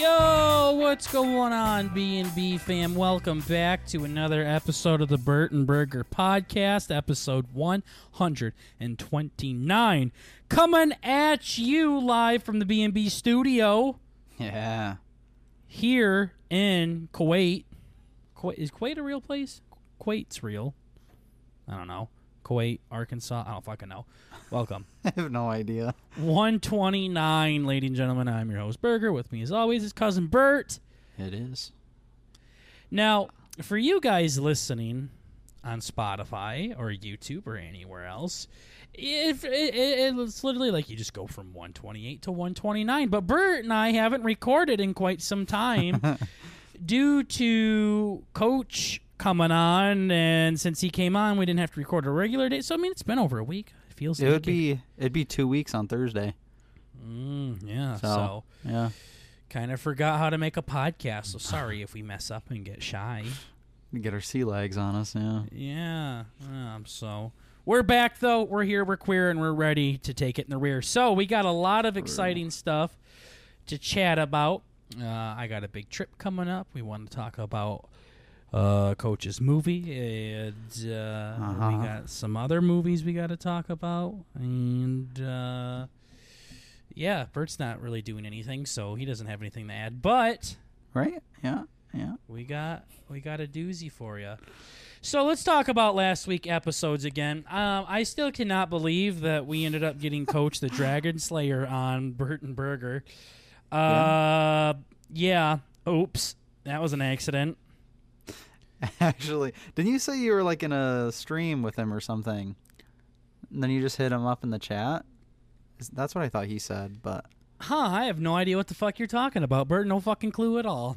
Yo, what's going on, B&B fam? Welcome back to another episode of the Bert and Burger Podcast, episode 129. Coming at you live from the B&B studio Yeah. here in Kuwait. Kuwait is Kuwait a real place? Kuwait's real. I don't know. Kuwait, Arkansas. I don't fucking know. Welcome. I have no idea. 129, ladies and gentlemen. I'm your host, Burger. With me, as always, is cousin Bert. It is. Now, for you guys listening on Spotify or YouTube or anywhere else, if it, it, it's literally like you just go from 128 to 129. But Bert and I haven't recorded in quite some time due to Coach coming on, and since he came on, we didn't have to record a regular day. So I mean, it's been over a week. It feels It like would be it'd be two weeks on Thursday. Mm, yeah. So, so yeah. kind of forgot how to make a podcast. So sorry if we mess up and get shy. We get our sea legs on us, yeah. Yeah. Um, so we're back though. We're here. We're queer, and we're ready to take it in the rear. So we got a lot of exciting stuff to chat about. Uh, I got a big trip coming up. We want to talk about uh, Coach's movie, and uh, Uh-huh. we got some other movies we got to talk about, and. Uh, yeah, Bert's not really doing anything, so he doesn't have anything to add. But Right? Yeah. Yeah. we got we got a doozy for you. So let's talk about last week episodes again. Um, I still cannot believe that we ended up getting Coach the Dragon Slayer on Bert and Burger. Uh, yeah. Oops, that was an accident. Actually, didn't you say you were like in a stream with him or something? And then you just hit him up in the chat? That's what I thought he said, but Huh? I have no idea what the fuck you're talking about, Bert. No fucking clue at all.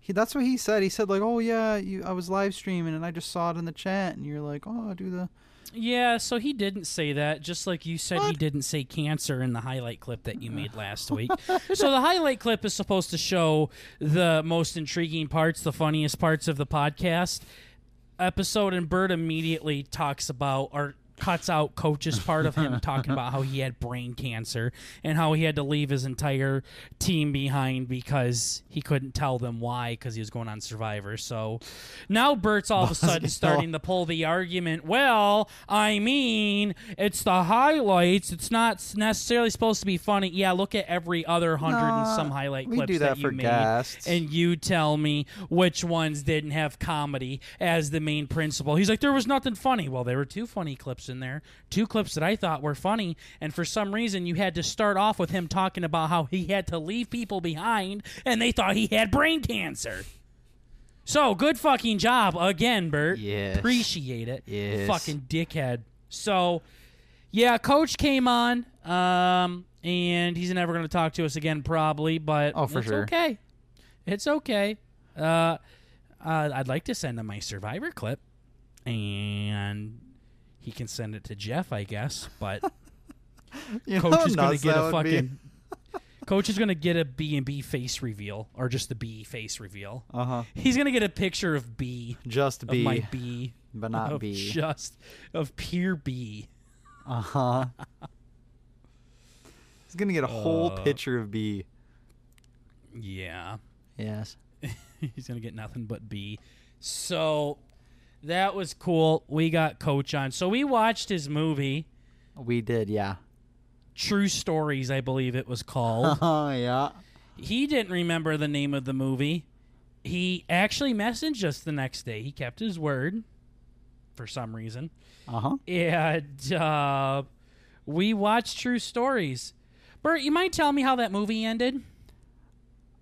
he that's what he said. He said like, "Oh yeah, you I was live streaming and I just saw it in the chat and you're like, "Oh, do the Yeah, so he didn't say that, just like you said he didn't say cancer in the highlight clip that you made last week. so the highlight clip is supposed to show the most intriguing parts, the funniest parts of the podcast. Episode, and Bert immediately talks about or cuts out coach's part of him talking about how he had brain cancer and how he had to leave his entire team behind because he couldn't tell them why because he was going on survivor so now bert's all of a sudden starting to pull the argument well i mean it's the highlights it's not necessarily supposed to be funny yeah look at every other hundred and some highlight clips do that you for made guests. and you tell me which ones didn't have comedy as the main principle. He's like, there was nothing funny. Well, there were two funny clips in there, two clips that I thought were funny, and for some reason you had to start off with him talking about how he had to leave people behind, and they thought he had brain cancer. So good fucking job again, Bert. Yes. Appreciate it. Yes. Fucking dickhead. So yeah, coach came on, um, and he's never going to talk to us again, probably. But Oh, for it's sure. okay. It's okay. Uh, uh, I'd like to send him my Survivor clip, and he can send it to Jeff, I guess. But coach is going to get a fucking. Coach is going to get a B and B face reveal, or just the B face reveal. Uh-huh. He's going to get a picture of B, Just of B, my B, but not B. just of pure B. Uh-huh. He's going to get a whole Uh, picture of B. Yeah. Yes. He's gonna get nothing but B. So that was cool. We got Coach on. So we watched his movie, We did, yeah. True Stories, I believe it was called. Oh, yeah. he didn't remember the name of the movie. He actually messaged us the next day. He kept his word for some reason. Uh-huh. And uh, we watched True Stories. Bert, you might tell me how that movie ended?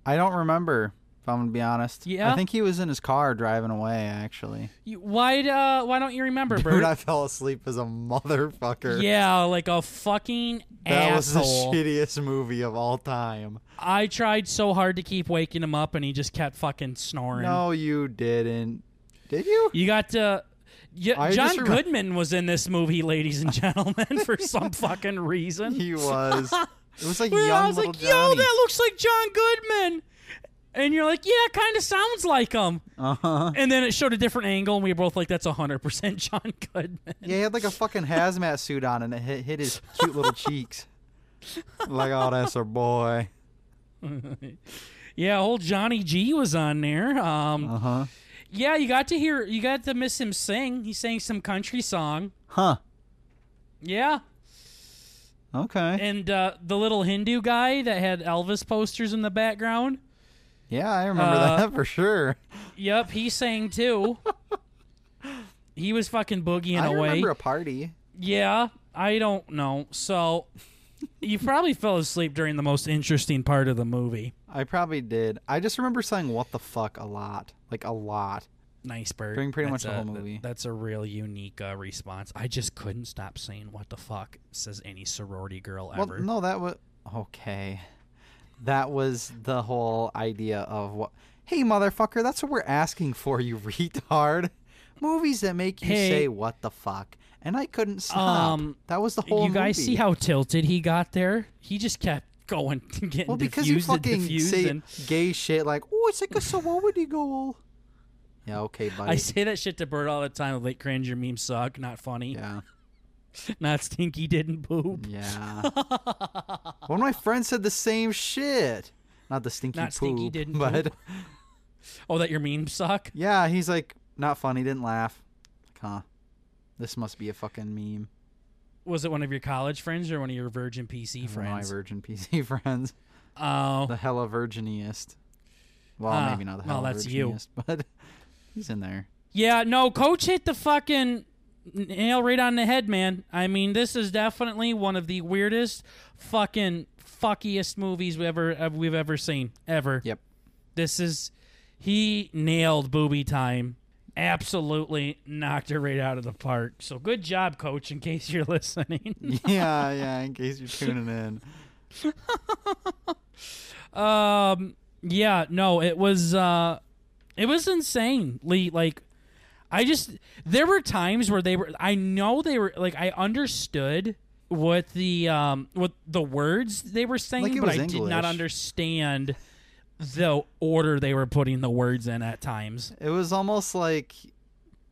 I don't remember, I'm to be honest. Yeah? I think he was in his car driving away, actually. You, why? Uh, why don't you remember, Dude, Bert? I fell asleep as a motherfucker. Yeah, like a fucking That asshole. was the shittiest movie of all time. I tried so hard to keep waking him up, and he just kept fucking snoring. No, you didn't. Did you? You got to. Yeah, I John just remem- Goodman was in this movie, ladies and gentlemen, for some fucking reason. He was. It was like Where young I was little like, yo, that looks like John Goodman. And you're like, yeah, kind of sounds like him. Uh-huh. And then it showed a different angle, and we were both like, that's 100% John Goodman. Yeah, he had like a fucking hazmat suit on, and it hit, hit his cute little cheeks. Like, oh, that's our boy. Yeah, old Johnny G was on there. Um, Uh huh. yeah, you got to hear, you got to miss him sing. He sang some country song. Huh. Yeah, Okay. and uh, the little Hindu guy that had Elvis posters in the background. Yeah, I remember Uh, that for sure. Yep, he sang too. he was fucking boogieing I away. remember a party. Yeah, I don't know. So you probably fell asleep during the most interesting part of the movie. I probably did. I just remember saying "what the fuck" a lot, like a lot. Nice bird. During pretty That's much the whole movie. That's a real unique uh, response. I just couldn't stop saying "what the fuck" says any sorority girl Well, ever. no, that was okay. That was the whole idea of what. Hey, motherfucker, that's what we're asking for, you retard. Movies that make you Hey. say "what the fuck," and I couldn't stop. Um, that was the whole. you guys movie. see how tilted he got there? He just kept going, getting Well, because you fucking say and gay shit like, "Oh, it's like a sorority goal." Yeah, okay, buddy. I say that shit to Bert all the time. Like, cringe, your memes suck. Not funny. yeah, Not stinky. Didn't poop. yeah. One of my friends said the same shit. Not the stinky Not stinky didn't but poop. Oh, that your memes suck. yeah, he's like not funny. Didn't laugh. Like, huh? This must be a fucking meme. Was it one of your college friends or one of your Virgin PC One of my friends? virgin PC friends, Oh, the hella virginiest. Well, Ah, maybe not the well, hella that's you. virginiest, but he's in there. yeah. No, Coach hit the fucking nail right on the head, man. I mean, this is definitely one of the weirdest, fucking fuckiest movies we ever we've ever seen ever. Yep. This is he nailed booby time. Absolutely knocked her right out of the park. So good job, Coach. In case you're listening. yeah, yeah. In case you're tuning in. Um. Yeah. No. It was. Uh. It was insanely Like, I just there were times where they were. I know they were like I understood what the um what the words they were saying, Like but I did not understand the order they were putting the words in at times. It was almost like,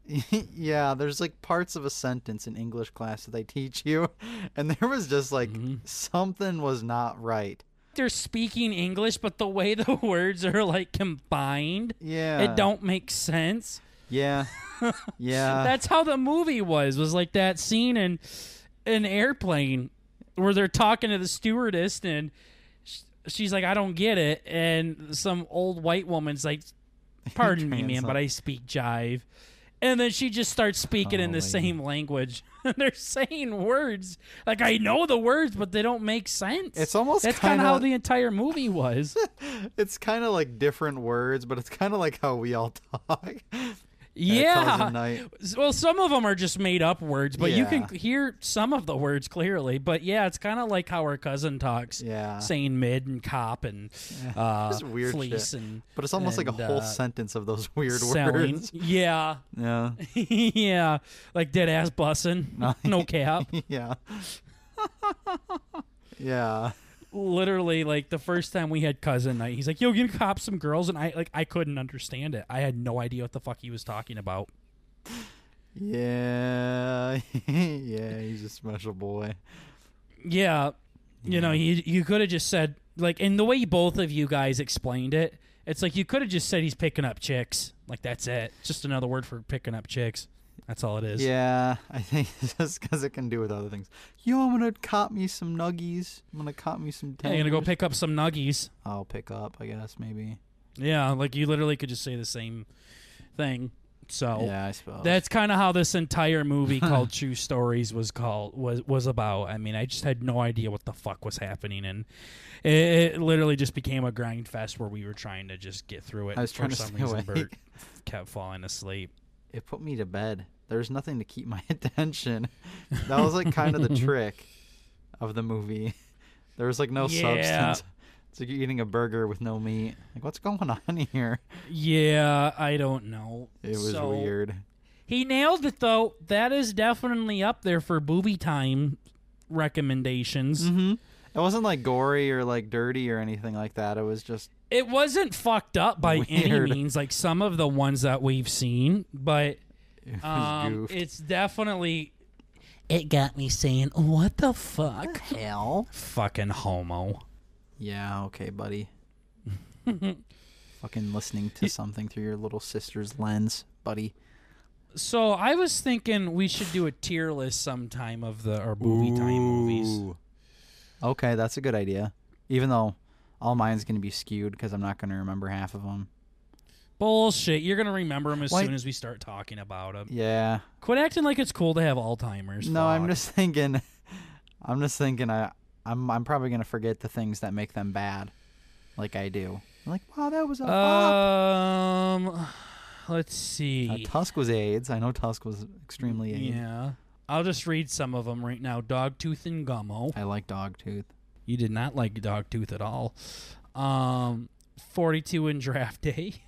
yeah, there's like parts of a sentence in English class that they teach you, and there was just like Mm-hmm. something was not right. They're speaking English, but the way the words are like combined, Yeah, it don't make sense. Yeah, yeah. That's how the movie was. Was like that scene in an airplane where they're talking to the stewardess and she's like, "I don't get it," and some old white woman's like, "Pardon me, man, but I speak jive." And then she just starts speaking in the Holy. same language. they're saying words like I know the words, but they don't make sense. It's almost that's kind of how the entire movie was. it's kind of like different words, but it's kind of like how we all talk. Yeah. Well, some of them are just made up words, but you can hear some of the words clearly. But yeah, it's kind of like how our cousin talks, Yeah. saying mid and cop and uh, weird fleece shit. and But it's almost like a whole uh, sentence of those weird selling. words. Yeah, Yeah, yeah, like dead ass bussing, No. no cap. yeah, yeah. Literally, like the first time we had cousin night, he's like, "Yo, give cop some girls," and I like I couldn't understand it. I had no idea what the fuck he was talking about. Yeah, yeah, he's a special boy. Yeah, you know, you you could have just said like, in the way both of you guys explained it, it's like you could have just said he's picking up chicks. Like that's it. Just another word for picking up chicks. That's all it is. Yeah, I think just because it can do with other things. Yo, I'm gonna cop me some nuggies. I'm gonna cop me some. Hey, I'm gonna go pick up some nuggies. I'll pick up, I guess maybe. Yeah, like you literally could just say the same thing. So Yeah, I suppose. that's kind of how this entire movie called True Stories was called was was about. I mean, I just had no idea what the fuck was happening, and it, it literally just became a grind fest where we were trying to just get through it. I was For trying to some reason, awake. Bert kept falling asleep. it put me to bed. There's nothing to keep my attention. That was like kind of the trick of the movie. There was like no Yeah. substance. It's like you're eating a burger with no meat. Like what's going on here? Yeah, I don't know. It was So, weird. He nailed it though. That is definitely up there for booby time recommendations. Mm-hmm. It wasn't like gory or like dirty or anything like that. It was just It wasn't fucked up by any means, like some of the ones that we've seen, but it um, it's definitely. It got me saying, "What the fuck, hell? fucking homo." Yeah, okay, buddy. Fucking listening to something through your little sister's lens, buddy. So I was thinking we should do a tier list sometime of the our movie time movies. Okay, that's a good idea. Even though all mine's going to be skewed because I'm not going to remember half of them. Bullshit! You're gonna remember them as Why- soon as we start talking about them. Yeah. Quit acting like it's cool to have Alzheimer's. No, I'm fuck. just thinking. I'm just thinking. I I'm I'm probably going to forget the things that make them bad, like I do. I'm like, wow, that was a bop. Um, let's see. Uh, Tusk was AIDS. I know Tusk was extremely AIDS. yeah, I'll just read some of them right now. Dogtooth and Gummo. I like Dogtooth. You did not like Dogtooth at all. Um, 42 in Draft Day.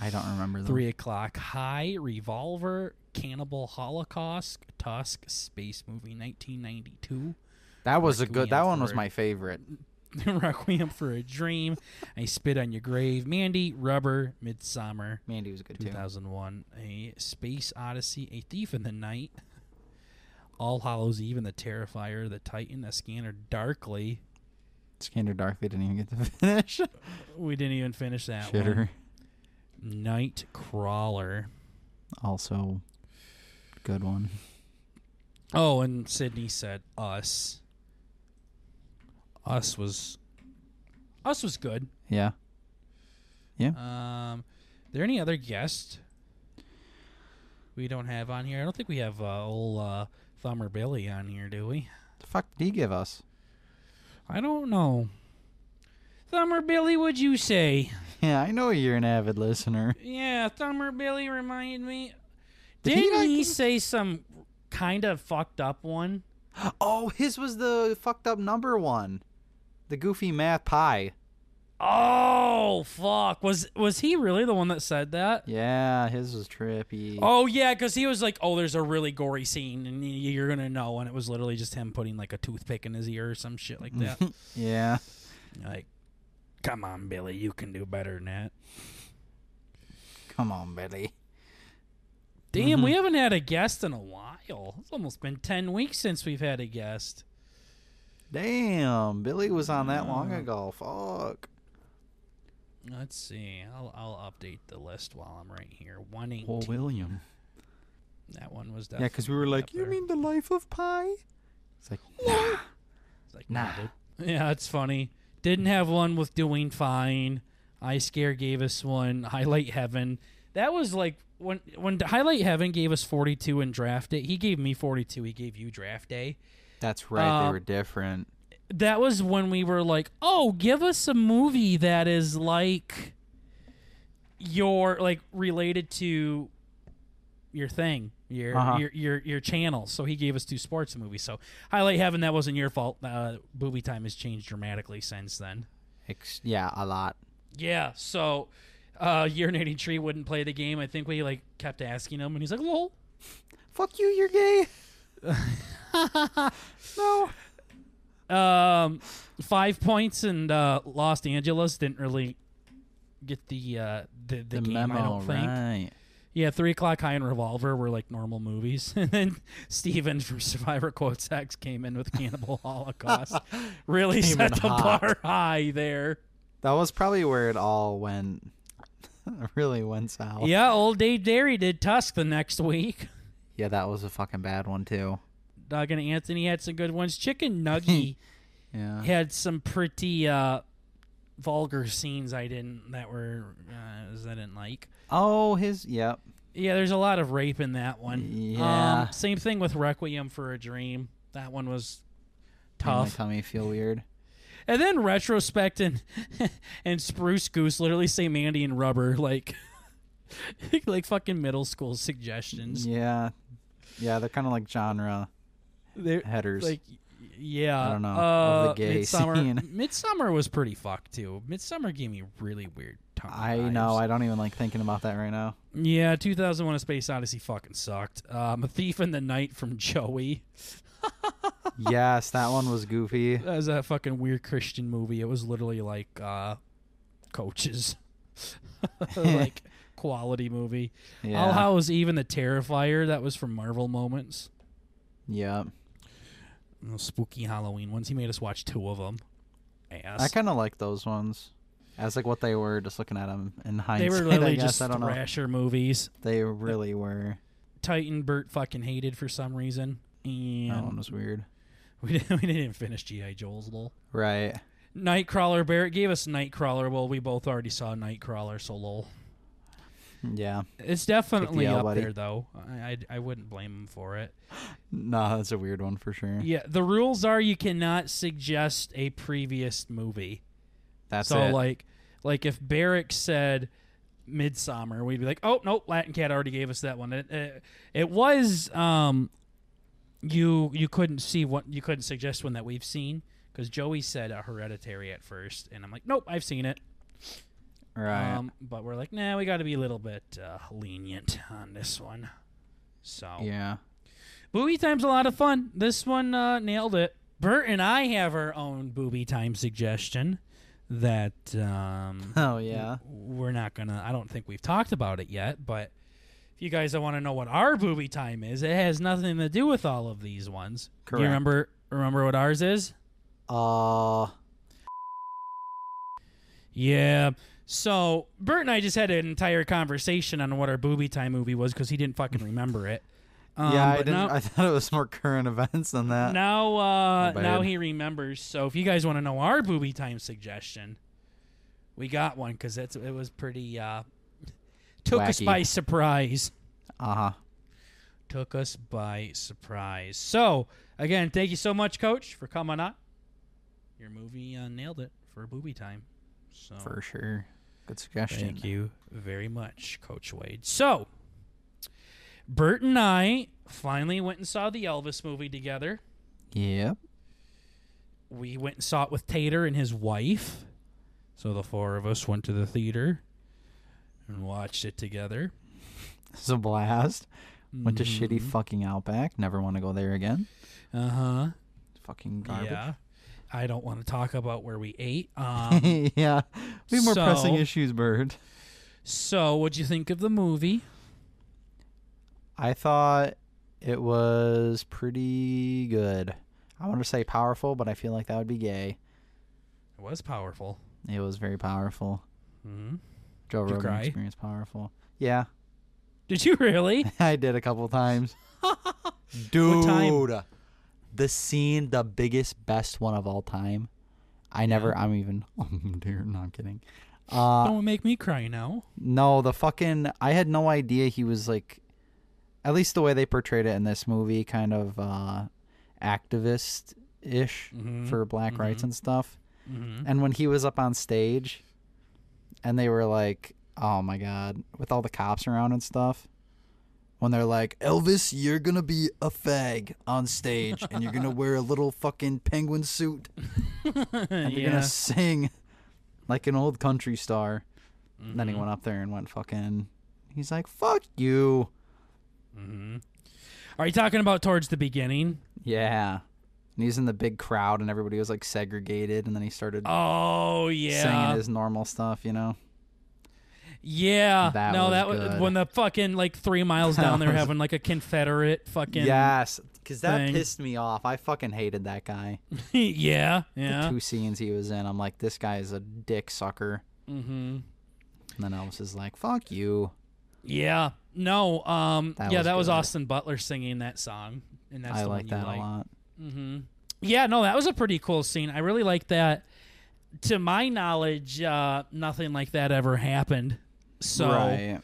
I don't remember them. Three o'clock high. Revolver. Cannibal Holocaust. Tusk. Space movie. 1992. That was a good. That one was my favorite. Requiem for a Dream. I Spit on Your Grave. Mandy. Rubber. Midsommar. Mandy was good too. 2001. A Space Odyssey. A Thief in the Night. All Hallows Eve and the Terrifier. The Titan. A Scanner Darkly. Scanner Darkly didn't even get to finish. We didn't even finish that Shitter. one. Night Crawler. Also, good one. Oh, and Sydney said Us. Us was Us was good. Yeah. Yeah. Um, there any other guests we don't have on here? I don't think we have uh, old uh, Thumber Billy on here, do we? The fuck did he give us? I don't know. Thumber Billy, would you say? Yeah, I know you're an avid listener. Yeah, Thumber Billy remind me. Did he Didn't not he say some kind of fucked up one? Oh, his was the fucked up number one. The goofy math pie. Oh fuck! Was was he really the one that said that? Yeah, his was trippy. Oh yeah, because he was like, "Oh, there's a really gory scene, and you're gonna know," and it was literally just him putting like a toothpick in his ear or some shit like that. Yeah. like, come on, Billy, you can do better than that. Come on, Billy. Damn, Mm-hmm. we haven't had a guest in a while. It's almost been ten weeks since we've had a guest. Damn, Billy was on that long Uh. ago. Fuck. Let's see. I'll I'll update the list while I'm right here. One eighteen. Oh, William. That one was definitely. Yeah, because we were like, you there. mean the life of Pi? It's like, nah. It's like, Nah. dude. Yeah, it's funny. Didn't have one with doing fine. I Scare gave us one. Highlight Heaven. That was like when when Highlight Heaven gave us 42 in draft day. He gave me 42. He gave you draft day. That's right. they Uh, were different. That was when we were like, "Oh, give us a movie that is like your like related to your thing, your Uh-huh. your your your channel." So he gave us two sports movies. So Highlight Heaven, that wasn't your fault. Uh, movie time has changed dramatically since then. Ex- yeah, a lot. Yeah, so uh urinating tree wouldn't play the game. I think we like kept asking him and he's like, "Lol." Fuck you, you're gay. no. Um 5 points and uh Los Angeles didn't really get the uh the, the, The, game, memo, I don't think. right. Yeah, 3 o'clock high and revolver were like normal movies. and then Steven from Survivor Quotes X came in with Cannibal Holocaust. really Came set the hot. bar high there. That was probably where it all went. really went south. Yeah, old Dave Derry did Tusk the next week. Yeah, that was a fucking bad one too. Doug and Anthony had some good ones. Chicken Nuggy Yeah. had some pretty uh, vulgar scenes I didn't that were uh, I didn't like. Oh, his. Yep. Yeah, there's a lot of rape in that one. Yeah. Um, same thing with Requiem for a Dream. That one was Made my tough. tummy feel weird. And then retrospect and and Spruce Goose literally say Mandy and Rubber like like fucking middle school suggestions. Yeah. Yeah, they're kind of like genre They're headers. like yeah. I don't know, Uh, of the gay Midsommar, scene. Midsommar was pretty fucked too. Midsommar gave me really weird tongue. I know. I don't even like thinking about that right now. Yeah, 2001: A Space Odyssey fucking sucked. Um, a Thief in the Night from Joey. yes, that one was goofy. That was a fucking weird Christian movie. It was literally like uh, coaches, like quality movie. Yeah. All Hallows Eve and the Terrifier. That was from Marvel Moments. Those spooky Halloween ones. He made us watch two of them. Ass. I kind of like those ones. as like what they were. Just looking at them in hindsight. They were I guess. just I don't know. movies. They really were. Titan Bert fucking hated for some reason, and That one was weird. we didn't we didn't finish GI Joe's lol. Right. Nightcrawler Barrett gave us Nightcrawler. Well, we both already saw Nightcrawler, so lol. Yeah. It's definitely L, up buddy. there though. I, I I wouldn't blame him for it. No, that's a weird one for sure. Yeah, the rules are you cannot suggest a previous movie. That's so it. like like if Barrick said Midsommar, we'd be like, oh nope, Latin Cat already gave us that one. It, it, it was um you you couldn't see what you couldn't suggest one that we've seen because Joey said a Hereditary at first, and I'm like, nope, I've seen it. Right. Um, but we're like, nah, we got to be a little bit uh, lenient on this one. So yeah. Booby Time's a lot of fun. This one uh, nailed it. Bert and I have our own Booby Time suggestion that um, Oh yeah. we're not gonna. I don't think we've talked about it yet, but if you guys want to know what our Booby Time is, it has nothing to do with all of these ones. Do Correct. you remember? Remember what ours is? Uh. Yeah. So Bert and I just had an entire conversation on what our Booby Time movie was because he didn't fucking remember it. Um, yeah, I didn't. now- I thought it was more current events than that. now uh now he remembers so if you guys want to know our booby time suggestion we got one because it was pretty uh took us by surprise Uh huh. took us by surprise so again thank you so much coach for coming on your movie uh, nailed it for booby time so For sure. Good suggestion. thank you very much coach wade so bert and i finally went and saw the elvis movie together Yep. we went and saw it with Tater and his wife. So the four of us went to the theater and watched it together. It's a blast. Went to shitty Mhm. fucking Outback. Never want to go there again. Uh huh. Fucking garbage. Yeah. I don't want to talk about where we ate. Um, yeah. We have more pressing issues, Bert. so, what'd you think of the movie? I thought it was pretty good. I want to say powerful, but I feel like that would be gay. It was powerful. It was very powerful. Mm-hmm. Joe Did Rogan cry? experience powerful. Yeah, Did you really? I did a couple times. Dude, time? The scene, the biggest, best one of all time. I never. I'm even. Oh dear, no, I'm kidding. Uh, don't make me cry now. no, the fucking. I had no idea he was like. At least the way they portrayed it in this movie, kind of uh, activist ish Mhm, for black rights mhm. and stuff. hmm And when he was up on stage, and they were like, "Oh my god," with all the cops around and stuff. When they're like, "Elvis, you're gonna be a fag on stage, and you're gonna wear a little fucking penguin suit, and you're yeah. gonna sing like an old country star." And then he Mhm, went up there and went fucking. He's like, "Fuck you." Mm-hmm. Are you talking about towards the beginning? Yeah. And he's in the big crowd, and everybody was like segregated, and then he started Oh yeah. singing his normal stuff, you know. Yeah, That no, was that was good. when the fucking like three miles down there was- having like a Confederate fucking Yes, because that thing. pissed me off. I fucking hated that guy. yeah, The yeah. two scenes he was in, I'm like, this guy is a dick sucker. Mm-hmm. And then Elvis is like, fuck you. Yeah, no, um, That yeah, was that was good. Austin Butler singing that song, and that's I the like one you that a lot. Mm-hmm. Yeah, no, that was a pretty cool scene. I really like that. To my knowledge, uh, nothing like that ever happened. So, right.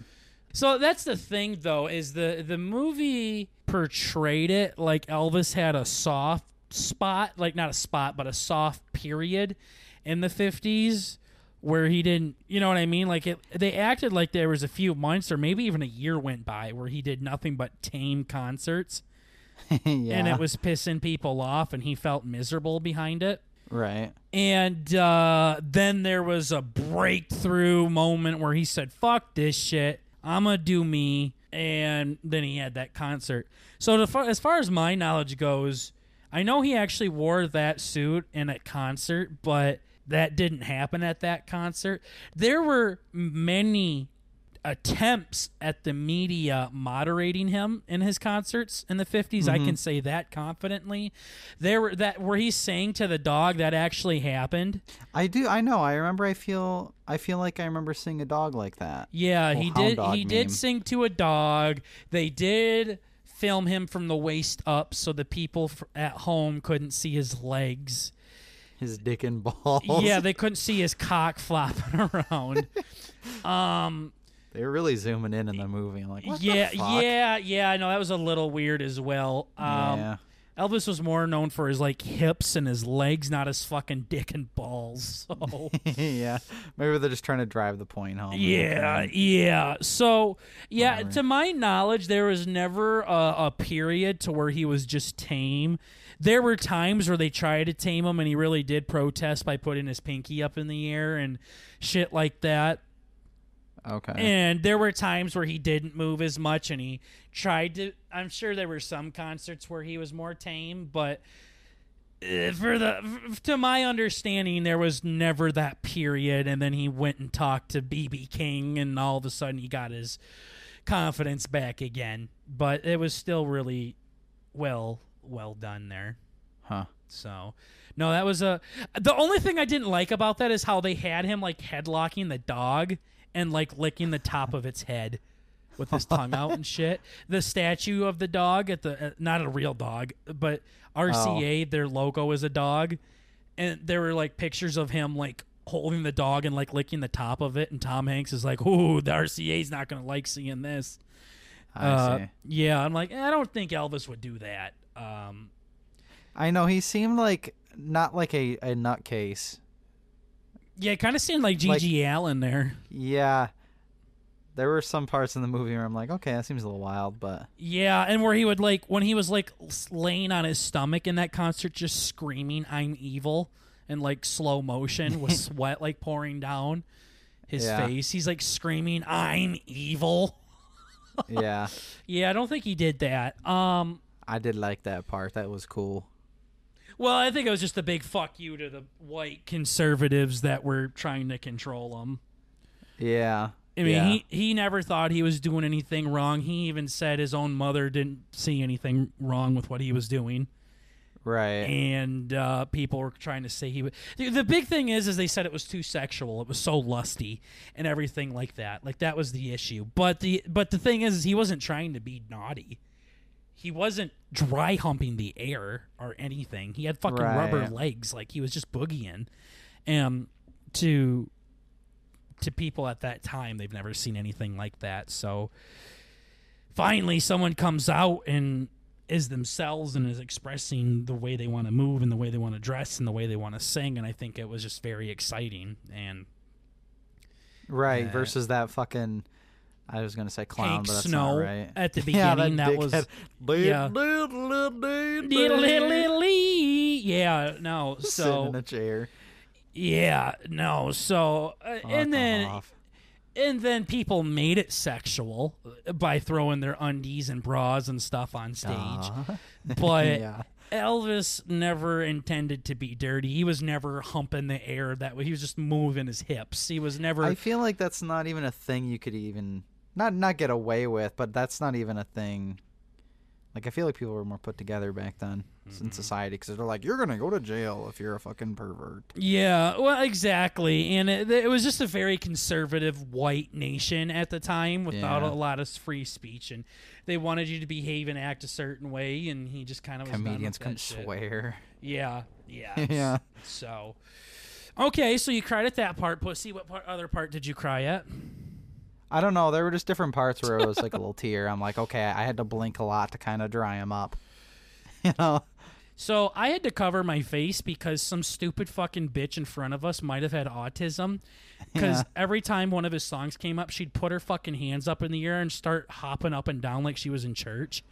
So that's the thing, though, is the the movie portrayed it like Elvis had a soft spot, like not a spot, but a soft period in the fifties where he didn't, you know what I mean? Like it, they acted like there was a few months or maybe even a year went by where he did nothing but tame concerts, yeah. and it was pissing people off, and he felt miserable behind it. Right. And uh, then there was a breakthrough moment where he said, "Fuck this shit, I'm gonna do me." And then he had that concert. So as far as my knowledge goes, I know he actually wore that suit in a concert, but that didn't happen at that concert. There were many attempts at the media moderating him in his concerts in the 50s i can say that confidently there were that where he's saying to the dog that actually happened I do. I know. I remember. I feel. I feel like I remember seeing a dog like that. yeah he did he did sing to a dog they did film him from the waist up so the people at home couldn't see his legs His dick and balls. yeah they couldn't see his cock flopping around um they were really zooming in in the movie. I'm like, yeah yeah yeah i know that was a little weird as well um yeah. Elvis was more known for his like hips and his legs, not his fucking dick and balls. So yeah. Maybe they're just trying to drive the point home. yeah, yeah. So yeah, Whatever. to my knowledge, there was never a, a period to where he was just tame. There were times where they tried to tame him, and he really did protest by putting his pinky up in the air and shit like that. Okay. And there were times where he didn't move as much and he tried to I'm sure there were some concerts where he was more tame, but uh, for the to my understanding there was never that period and then he went and talked to BB King and all of a sudden he got his confidence back again. But it was still really well well done there. huh. So, no, that was a. The only thing I didn't like about that is how they had him like headlocking the dog and like licking the top of its head with his tongue out and shit. The statue of the dog at the uh, not a real dog, but RCA their logo is a dog, and there were like pictures of him like holding the dog and like licking the top of it, and Tom Hanks is like, "Ooh, the RCA's not gonna like seeing this." I Uh, see. yeah, I'm like, eh, I don't think Elvis would do that. Um, I know he seemed like not like a, a nutcase. Yeah, it kind of seemed like GG Allin there. Yeah. There were some parts in the movie where I'm like, okay, that seems a little wild, but Yeah, and where he would like when he was like laying on his stomach in that concert, just screaming "I'm evil" in like slow motion with sweat like pouring down his Yeah. face. He's like screaming "I'm evil." yeah, Yeah, I don't think he did that. Um, I did like that part. That was cool. Well, I think it was just a big fuck you to the white conservatives that were trying to control him. Yeah. I mean, yeah. he he never thought he was doing anything wrong. He even said his own mother didn't see anything wrong with what he was doing. right. and uh, people were trying to say he. the, the big thing is, is they said it was too sexual. It was so lusty and everything like that. Like that was the issue. But the but the thing is, is he wasn't trying to be naughty. He wasn't dry humping the air or anything. He had fucking rubber legs. Like he was just boogieing. And to to people at that time, they've never seen anything like that. So finally, someone comes out and is themselves and is expressing the way they want to move and the way they want to dress and the way they want to sing. And I think it was just very exciting. And right. uh, versus that fucking. I was gonna say clown, Hank but that's Snow not right. at the yeah, beginning, that, was. yeah. Yeah, no. Sitting in So a chair. yeah, no. So uh, and then off. and then people made it sexual by throwing their undies and bras and stuff on stage. Aw. But yeah. Elvis never intended to be dirty. He was never humping the air that way. He was just moving his hips. He was never. I feel like that's not even a thing you could even not not get away with, but that's not even a thing. Like I feel like people were more put together back then Mm-hmm. in society because they're like, you're gonna go to jail if you're a fucking pervert. yeah, well, exactly. And it, it was just a very conservative white nation at the time without Yeah. a lot of free speech. And they wanted you to behave and act a certain way. And he just kind of was Comedians couldn't shit. swear. Yeah, yeah. Yeah. So. Okay, so you cried at that part. pussy. what part, other part did you cry at? I don't know. There were just different parts where it was like a little tear. I'm like, okay, I had to blink a lot to kind of dry him up. You know? So I had to cover my face because some stupid fucking bitch in front of us might have had autism. Because Yeah. every time one of his songs came up, she'd put her fucking hands up in the air and start hopping up and down like she was in church.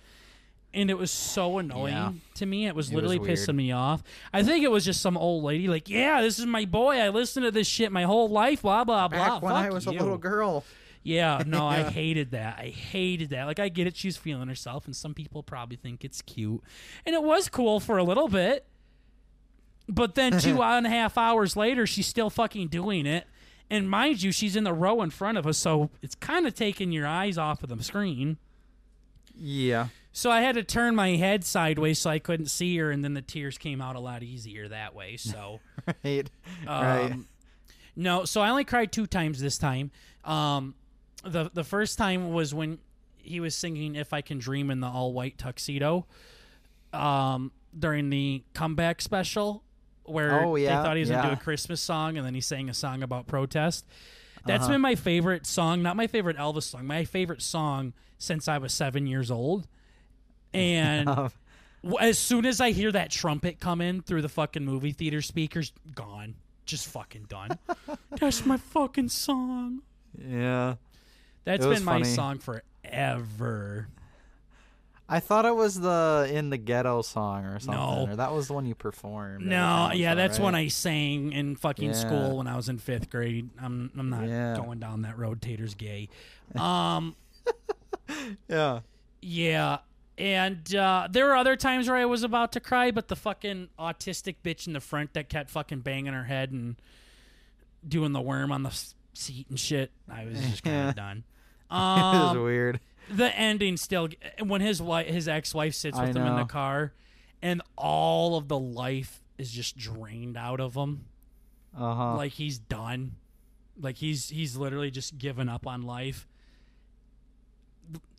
And it was so annoying Yeah. to me. It was It was literally weird. pissing me off. I think it was just some old lady like, "Yeah, this is my boy. I listened to this shit my whole life." Blah blah blah. Back when Fuck I was you. a little girl. Yeah, no, I hated that. I hated that. Like, I get it. She's feeling herself, and some people probably think it's cute. And it was cool for a little bit. But then two and a half hours later, she's still fucking doing it. And mind you, she's in the row in front of us, so it's kind of taking your eyes off of the screen. Yeah. So I had to turn my head sideways so I couldn't see her, and then the tears came out a lot easier that way. So, Right. um, right. no, so I only cried two times this time. Um, the the first time was when he was singing "If I Can Dream" in the all white tuxedo. Um, during the comeback special, where Oh, they thought he was gonna do a Christmas song, and then he sang a song about protest. That's Uh-huh. been my favorite song, not my favorite Elvis song, my favorite song since I was seven years old. And as soon as I hear that trumpet come in through the fucking movie theater speakers, gone. Just fucking done. That's my fucking song. yeah. That's been my funny. song forever. I thought it was the in the ghetto song or something. No. Or that was the one you performed. No, yeah, that's right? when I sang in fucking Yeah. school when I was in fifth grade. I'm I'm not Yeah. going down that road. Tater's gay. Um, Yeah. yeah, and uh, there were other times where I was about to cry, but the fucking autistic bitch in the front that kept fucking banging her head and doing the worm on the seat and shit. I was just kind of done. it was Um, weird. the ending still when his wife his ex-wife sits I with him in the car and all of the life is just drained out of him Uh huh. like he's done like he's he's literally just given up on life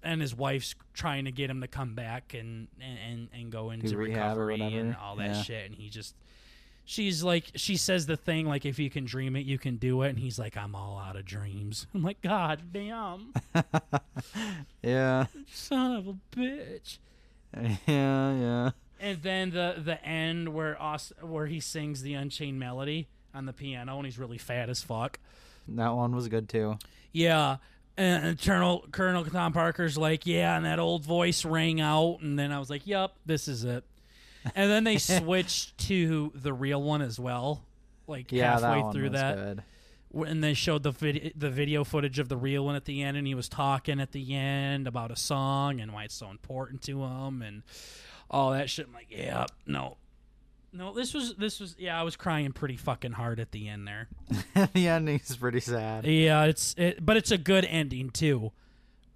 and his wife's trying to get him to come back and and and, and go into rehab or recovery and all that Yeah. shit and he just she's like she says the thing like if you can dream it you can do it and he's like i'm all out of dreams i'm like god damn yeah. son of a bitch Yeah. Yeah. and then the the end where Aus- where he sings the Unchained Melody on the piano and he's really fat as fuck. That one was good too. Yeah, and, and Colonel Colonel Tom Parker's like, yeah, and that old voice rang out, and then I was like, yep, this is it. And then they switched to the real one as well, like Yeah, halfway that through that. good. And they showed the vid- the video footage of the real one at the end, and he was talking at the end about a song and why it's so important to him and all that shit. I'm like, yeah, no, no, this was this was yeah, I was crying pretty fucking hard at the end there. the ending is pretty sad. Yeah, it's it, but it's a good ending too.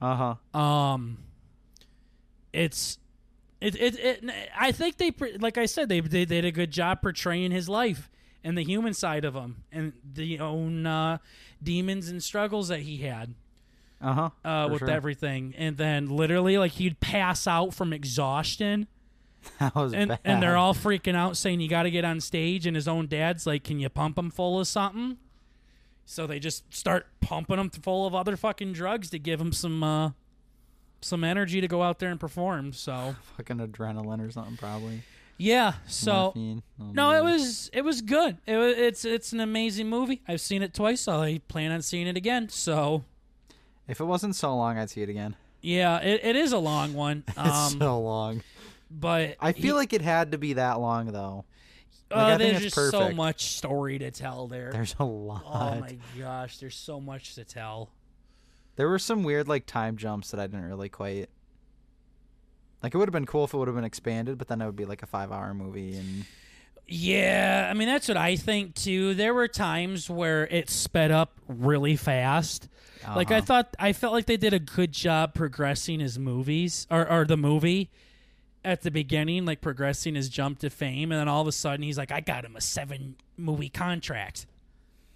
Uh huh. Um, it's. It, it, it I think they like I said they, they did a good job portraying his life and the human side of him and the own uh, demons and struggles that he had Uh huh. uh, with everything. And then literally, like he'd pass out from exhaustion, That was and bad. and they're all freaking out, saying you got to get on stage. And his own dad's like, "Can you pump him full of something?" So they just start pumping him full of other fucking drugs to give him some uh, some energy to go out there and perform. So fucking adrenaline or something probably. yeah, so. Oh, No, man. it was it was good. It was, it's it's an amazing movie. I've seen it twice. I plan on seeing it again. So If it wasn't so long, I'd see it again. yeah, it, it is a long one. It's Um, so long. but I feel he- like it had to be that long though. uh, like, think there's it's just so much story to tell there. There's a lot. oh my gosh, there's so much to tell. There were some weird like time jumps that I didn't really quite. Like it would have been cool if it would have been expanded, but then it would be like a five-hour movie, and Yeah, I mean that's what I think too. There were times where it sped up really fast. Like I Uh-huh. thought, I felt like they did a good job progressing his movies or, or the movie at the beginning, like progressing his jump to fame, and then all of a sudden he's like, I got him a seven movie contract,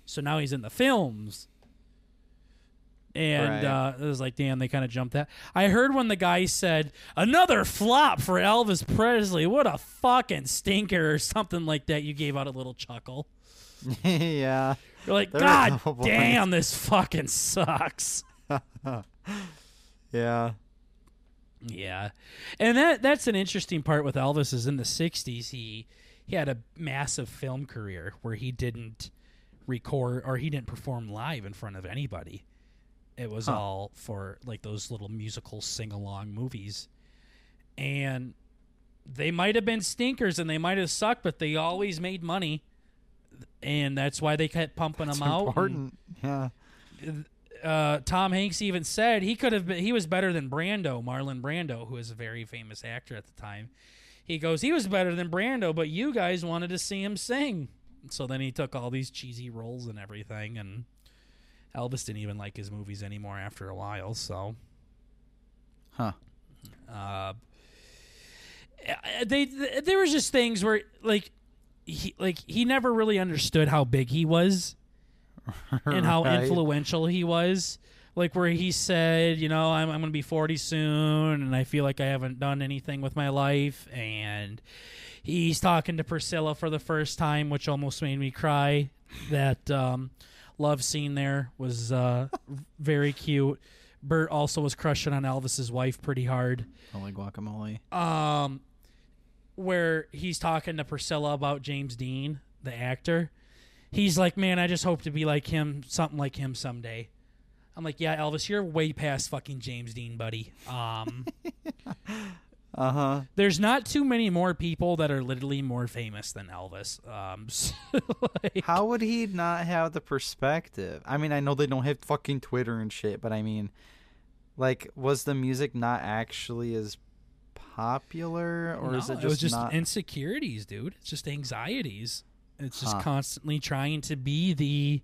so now he's in the films. And Right. uh, it was like, damn, they kind of jumped that. I heard when the guy said, another flop for Elvis Presley. What a fucking stinker, or something like that. You gave out a little chuckle. yeah, You're like, There God couple points." damn, this fucking sucks. yeah, Yeah, and that that's an interesting part with Elvis is in the '60s he he had a massive film career where he didn't record or he didn't perform live in front of anybody. It was Huh. all for like those little musical sing along movies, and they might have been stinkers and they might have sucked, but they always made money, and that's why they kept pumping it's them out. and- important. Yeah, uh, Tom Hanks even said he could have been, he was better than Brando, Marlon Brando, who was a very famous actor at the time. He goes, he was better than Brando, but you guys wanted to see him sing. So then he took all these cheesy roles and everything, and Elvis didn't even like his movies anymore after a while. So, Huh. uh, they, th there was just things where like he like he never really understood how big he was and how Right. influential he was. Like where he said, you know, I'm I'm gonna be 40 soon, and I feel like I haven't done anything with my life. And he's talking to Priscilla for the first time, which almost made me cry. That um, love scene there was uh, very cute. Bert also was crushing on Elvis's wife pretty hard Holy guacamole. um, where he's talking to Priscilla about James Dean, the actor. He's like, "Man, I just hope to be like him, something like him someday." I'm like, "Yeah, Elvis, you're way past fucking James Dean, buddy." Um, Uh huh. there's not too many more people that are literally more famous than Elvis. Um, so, like, How would he not have the perspective? I mean, I know they don't have fucking Twitter and shit, but I mean, like, was the music not actually as popular, or no, is it just, it was just not? insecurities, dude. It's just anxieties. It's just Huh. constantly trying to be the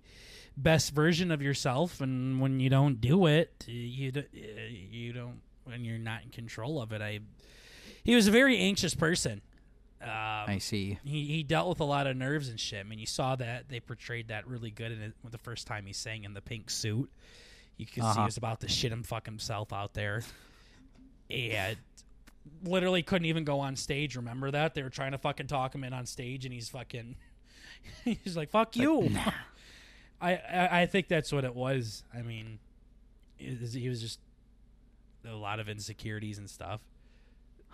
best version of yourself, and when you don't do it, you d- you don't. When you're not in control of it, I. He was a very anxious person. Um, I see. he he dealt with a lot of nerves and shit. I mean, you saw that they portrayed that really good in it the first time he sang in the pink suit. You could see Uh-huh. he was about to shit him fuck himself out there, and literally couldn't even go on stage. Remember that they were trying to fucking talk him in on stage, and he's fucking he's like fuck you. I, I I think that's what it was. I mean, he was just a lot of insecurities and stuff.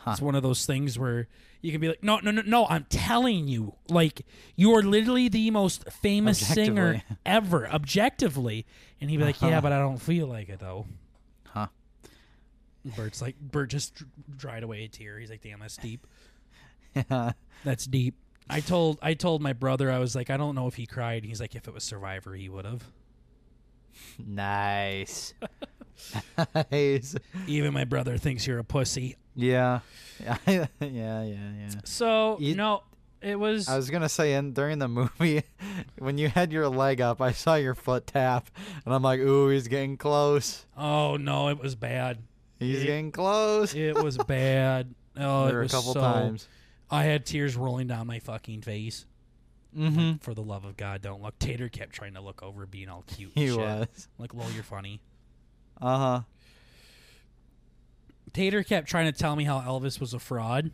Huh. It's one of those things where you can be like, no, no, no, no. I'm telling you, like you are literally the most famous singer ever, objectively. And he'd be like, yeah, Uh-huh. but I don't feel like it though. Huh. Bert's like, Bert just dried away a tear. He's like, damn, that's deep. Yeah. That's deep. I told I told my brother I was like I don't know if he cried. He's like if it was Survivor he would have. nice. nice. Even my brother thinks you're a pussy. Yeah. Yeah. yeah. Yeah. So You- no, it was. I was gonna say, in during the movie, when you had your leg up, I saw your foot tap, and I'm like, "Ooh, he's getting close. oh no, it was bad. He's It- getting close." It was bad. Oh, there it were a couple so- times. I had tears rolling down my fucking face. Mm-hmm. Like, for the love of God, don't look. Tater kept trying to look over, being all cute. He shit. was. like, "Lol, you're funny." Uh huh. Tater kept trying to tell me how Elvis was a fraud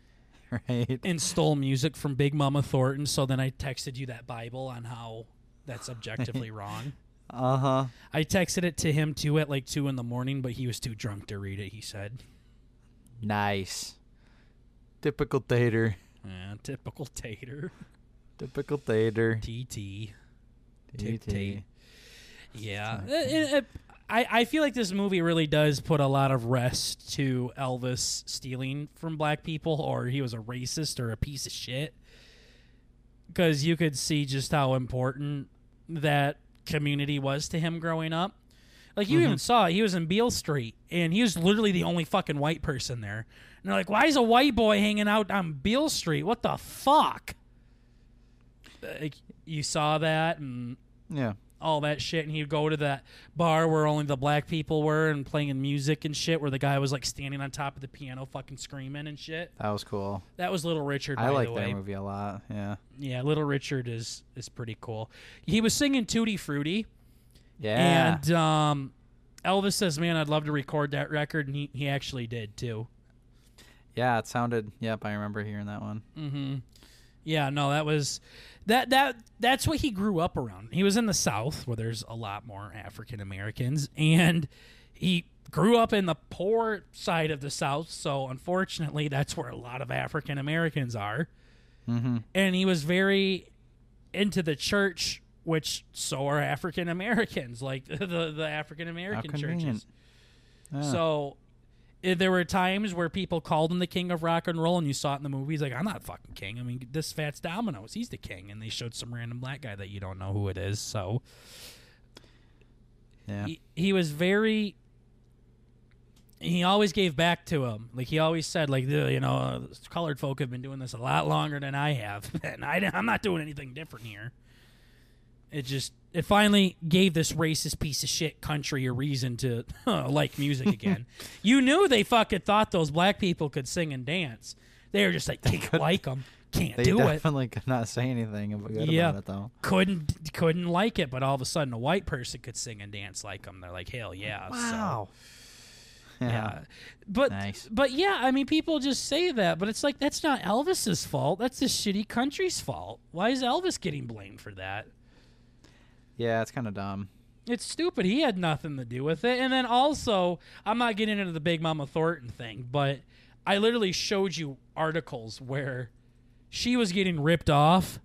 Right. and stole music from Big Mama Thornton. So then I texted you that Bible on how that's objectively wrong. Uh huh. I texted it to him too at like two in the morning, but he was too drunk to read it. He said, Nice. Typical Tater. yeah, "Typical Tater, Typical Tater. TT." TT. Yeah, I I feel like this movie really does put a lot of rest to Elvis stealing from black people, or he was a racist or a piece of shit. Because you could see just how important that community was to him growing up. Like you even mm-hmm. saw he was in Beale Street, and he was literally the only fucking white person there. And they're like, "Why is a white boy hanging out on Beale Street? What the fuck?" Like, you saw that, and Yeah. All that shit, and he'd go to that bar where only the black people were and playing music and shit, where the guy was like standing on top of the piano, fucking screaming and shit. That was cool. That was Little Richard. I like that movie a lot. Yeah. Yeah, Little Richard is is pretty cool. He was singing Tutti Frutti, Yeah. and um, Elvis says, "Man, I'd love to record that record," and he he actually did too. yeah. It sounded. Yep. I remember hearing that one. Mm-hmm. Yeah, no, that was that that that's what he grew up around. He was in the South where there's a lot more African Americans, and he grew up in the poor side of the South. So unfortunately, that's where a lot of African Americans are. Mm-hmm. And he was very into the church, which so are African Americans, like the the African American churches. So there were times where people called him the king of rock and roll, and you saw it in the movies. Like, I'm not fucking king. I mean, this Fats Domino's, he's the king. And they showed some random black guy that you don't know who it is. So yeah. he, he was very. He always gave back to him. Like he always said, like "The- you know, uh, colored folk have been doing this a lot longer than I have, and I, I'm not doing anything different here. It just it finally gave this racist piece of shit country a reason to uh, like music again. you knew they fucking thought those black people could sing and dance. They were just like, can't like them, can't do it. They definitely could not say anything good Yeah. about it though. Couldn't couldn't like it, but all of a sudden a white person could sing and dance like them. They're like, hell yeah! So, Yeah. yeah. But Nice. but yeah, I mean, people just say that, but it's like that's not Elvis's fault. That's the shitty country's fault. Why is Elvis getting blamed for that? Yeah, it's kind of dumb. It's stupid. He had nothing to do with it. And then also, I'm not getting into the Big Mama Thornton thing, but I literally showed you articles where she was getting ripped off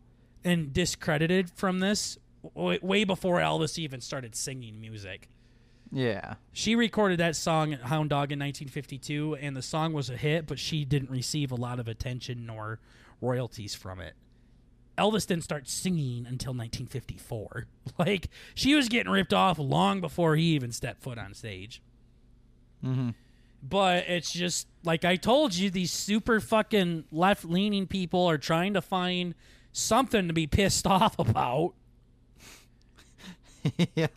and discredited from this way before Elvis even started singing music. Yeah. She recorded that song at Hound Dog in 1952 and the song was a hit, but she didn't receive a lot of attention nor royalties from it. Elvis didn't start singing until 1954. Like she was getting ripped off long before he even stepped foot on stage. Mm-hmm. But it's just like I told you, these super fucking left leaning people are trying to find something to be pissed off about. yep.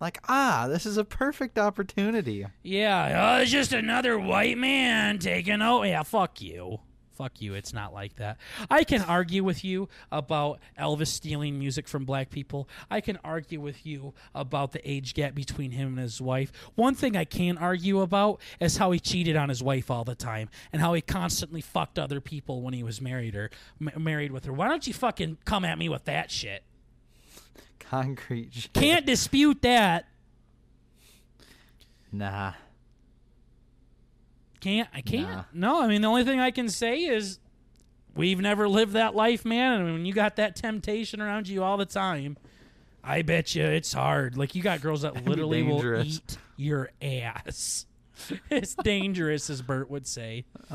Like ah, this is a perfect opportunity. Yeah, oh, it's just another white man taking oh yeah, fuck you. Fuck you, it's not like that. I can argue with you about Elvis stealing music from black people. I can argue with you about the age gap between him and his wife. One thing I can't argue about is how he cheated on his wife all the time and how he constantly fucked other people when he was married or m- married with her. Why don't you fucking come at me with that shit? Concrete. shit. Can't dispute that. Nah. Can't I can't. Nah. No, I mean the only thing I can say is we've never lived that life, man. And when you got that temptation around you all the time, I bet you it's hard. Like you got girls that literally will eat your ass. it's dangerous, as Bert would say.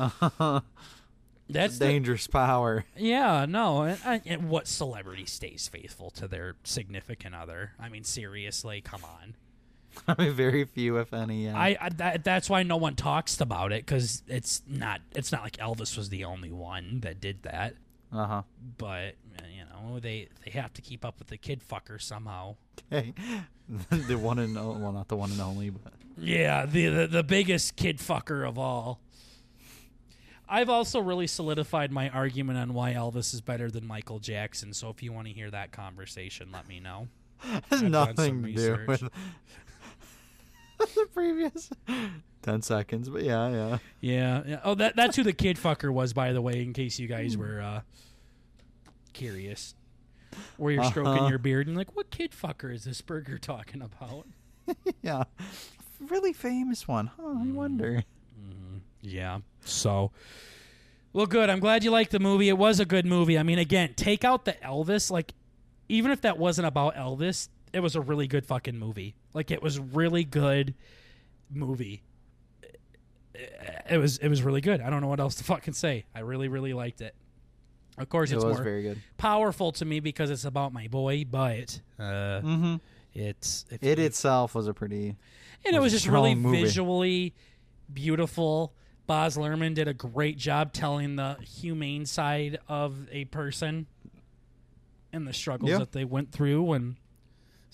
That's the, Dangerous power. yeah, no. And- and what celebrity stays faithful to their significant other? I mean, seriously, come on. I mean, very few, if any. Yeah. I, I that, that's why no one talks about it because it's not it's not like Elvis was the only one that did that. Uh huh. But you know they they have to keep up with the kid fucker somehow. Okay. the one and o- well, not the one and only, but Yeah, the, the the biggest kid fucker of all. I've also really solidified my argument on why Elvis is better than Michael Jackson. So if you want to hear that conversation, let me know. has I've nothing to do with the previous ten seconds. But yeah, yeah. Yeah. yeah. Oh, that that's who the kid fucker was, by the way, in case you guys were uh, curious. Where you're stroking Uh-huh. your beard and like, what kid fucker is this burger talking about? yeah. Really famous one. Huh, Mm. I wonder. Yeah. So, well, good. I'm glad you liked the movie. It was a good movie. I mean, again, take out the Elvis. Like, even if that wasn't about Elvis, it was a really good fucking movie. Like, it was really good movie. It was it was really good. I don't know what else to fucking say. I really really liked it. Of course, It it's was more very good. powerful to me because it's about my boy, but uh, Mm-hmm. it's It you- itself was a pretty. and it was was just really movie. visually beautiful. Baz Luhrmann did a great job telling the humane side of a person and the struggles Yeah. that they went through and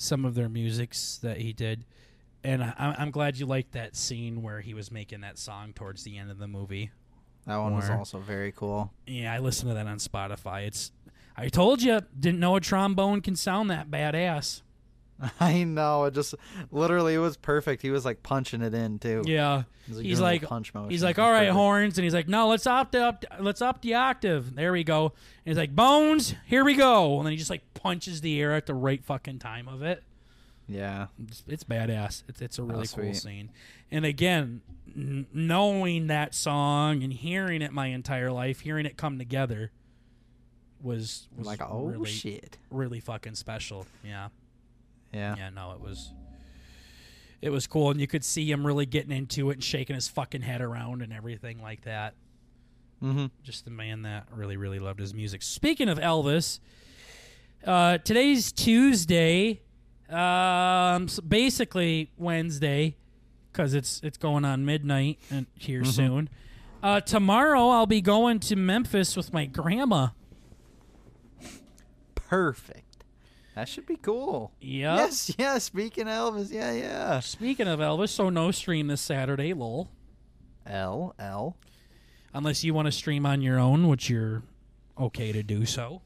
some of their musics that he did. And I, I'm- I'm glad you liked that scene where he was making that song towards the end of the movie. That one was also very cool. Yeah, I listened to that on Spotify. It's I told you, didn't know a trombone can sound that badass. I know. It just literally it was perfect. He was like punching it in too. Yeah. He's like punch motions. He's like, all right, perfect. horns, and he's like, no, let's up the up, let's up the octave. There we go. And he's like, bones, here we go, and then he just like punches the air at the right fucking time of it. Yeah. It's, it's badass. It's it's a really Oh, cool scene. And again, n- knowing that song and hearing it my entire life, hearing it come together was was like, oh really shit. really fucking special. Yeah. Yeah. Yeah, no, it was it was cool and you could see him really getting into it and shaking his fucking head around and everything like that. Mm-hmm. Just the man that really, really loved his music. Speaking of Elvis, uh, today's Tuesday, um, s- basically Wednesday, because it's it's going on midnight and here soon. Uh, tomorrow I'll be going to Memphis with my grandma. Perfect. That should be cool. Yep. Yes, yeah. Speaking of Elvis, yeah, yeah. Speaking of Elvis, so no stream this Saturday, lol. L L. Unless you want to stream on your own, which you're okay to do so.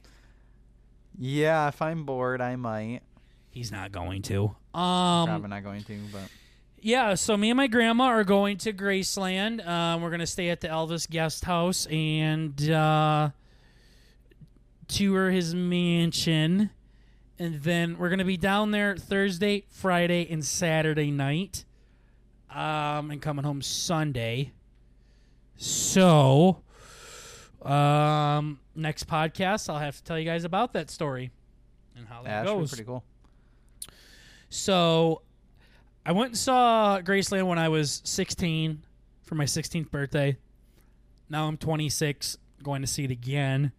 Yeah, if I'm bored, I might. He's not going to. Um, Probably not going to, but Yeah, so me and my grandma are going to Graceland. Um, we're gonna stay at the Elvis guest house and uh, tour his mansion, and then we're gonna be down there Thursday, Friday, and Saturday night, um, and coming home Sunday. So, um, next podcast, I'll have to tell you guys about that story and how that yeah, that should be goes. pretty cool. So I went and saw Graceland when I was 16 for my 16th birthday. Now I'm 26, going to see it again.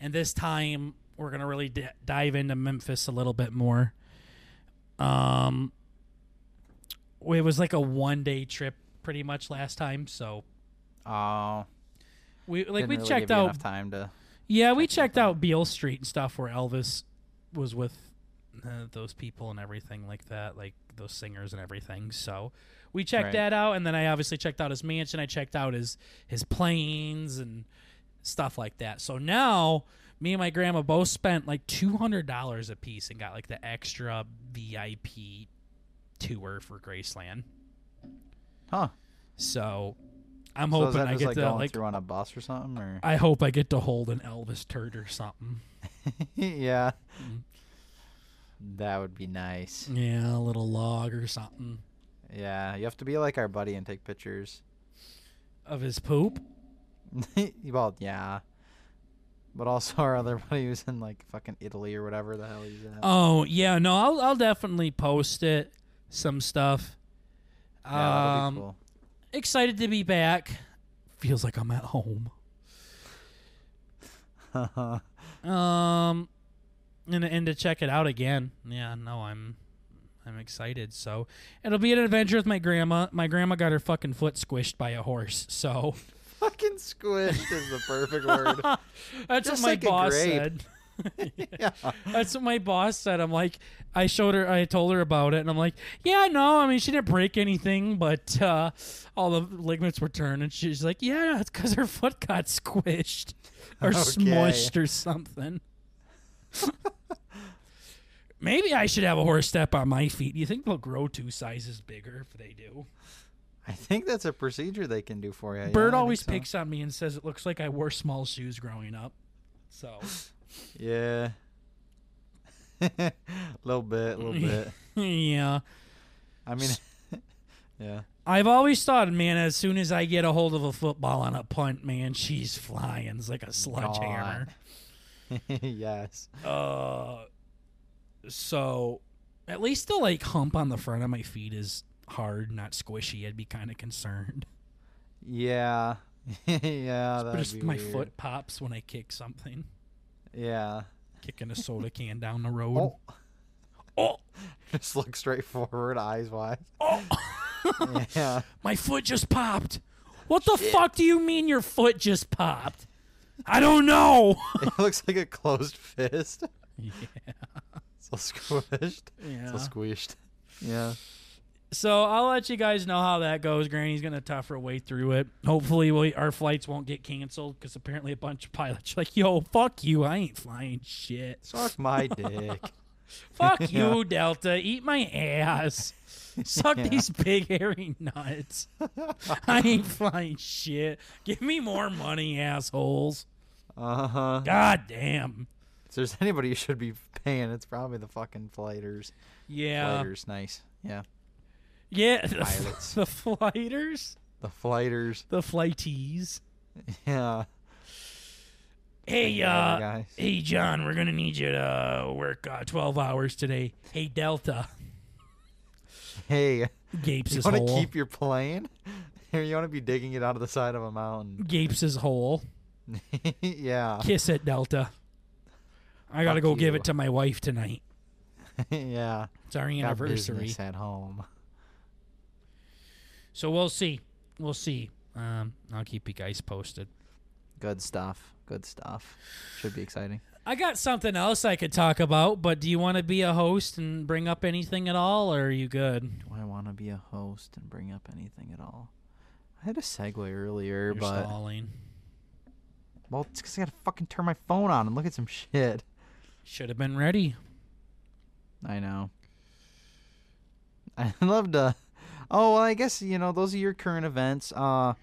And this time we're going to really d- dive into Memphis a little bit more. Um it was like a one day trip pretty much last time, so Oh, we like didn't we really checked out enough time to. Yeah, we checked out. out Beale Street and stuff where Elvis was with uh, those people and everything like that, like those singers and everything. So we checked Right. that out, and then I obviously checked out his mansion. I checked out his his planes and stuff like that. So now me and my grandma both spent like two hundred dollars a piece and got like the extra VIP tour for Graceland. Huh? So I'm so hoping I get like to like. through on a bus or something, or I hope I get to hold an Elvis turd or something. yeah, Mm. that would be nice. Yeah, a little log or something Yeah, you have to be like our buddy and take pictures. of his poop. well, yeah, but also our other buddy who's in like fucking Italy or whatever the hell he's in. Oh yeah, no, I'll I'll definitely post it. Some stuff. yeah, um, cool. excited to be back. Feels like I'm at home. Um, and and to check it out again. Yeah, no, I'm I'm excited. So it'll be an adventure with my grandma. My grandma got her fucking foot squished by a horse. So fucking squished is the perfect word. that's Just what my like boss said. yeah. That's what my boss said. I'm like, I showed her, I told her about it, and I'm like, yeah, no, I mean, she didn't break anything, but uh, all the ligaments were turned, and she's like, yeah, it's because her foot got squished or Okay. smushed or something. Maybe I should have a horse step on my feet. Do you think they'll grow two sizes bigger if they do? I think that's a procedure they can do for you. Bert always so. picks on me and says it looks like I wore small shoes growing up. So Yeah. A little bit, a little bit. yeah. I mean, yeah. I've always thought, man, as soon as I get a hold of a football on a punt, man, she's flying. It's like a sledgehammer. yes. Uh, so at least the like hump on the front of my feet is hard, not squishy. I'd be kind of concerned. Yeah. yeah. but just my weird. foot pops when I kick something, Yeah. kicking a soda can down the road. Oh. Oh, Just look straight forward, eyes wide. oh, yeah. my foot just popped. What the fuck do you mean your foot just popped? I don't know. It looks like a closed fist. yeah. So squished. Yeah. So squished. Yeah. So I'll let you guys know how that goes. Granny's gonna tough her way through it. Hopefully, we, our flights won't get canceled because apparently a bunch of pilots are like, "Yo, fuck you! I ain't flying shit. Suck my dick. Fuck you, Delta. Eat my ass. Suck Yeah. these big hairy nuts. I ain't flying shit. Give me more money, assholes. Uh huh. God damn. If there's anybody you should be paying, it's probably the fucking flighters. Yeah. Flighters, nice. Yeah. Yeah. The, Pilots. the flighters. The flighters. The flighties. Yeah. Hey, uh, guys. hey, John, we're gonna need you to uh, work uh, twelve hours today. Hey, Delta, Hey, gapes you his want to hole. keep your plane? Or you want to be digging it out of the side of a mountain? Gapes his hole. yeah. Kiss it, Delta. I gotta Fuck go give it to my wife tonight. yeah. It's our Got anniversary, at home. So we'll see. We'll see. Um, I'll keep you guys posted. Good stuff. Good stuff. Should be exciting. I got something else I could talk about, but do you want to be a host and bring up anything at all, or are you good? Do I want to be a host and bring up anything at all? I had a segue earlier, You're but stalling. well, it's because I gotta fucking turn my phone on and look at some shit. Should have been ready. I know. I love to. Oh well, I guess you know those are your current events. Uh,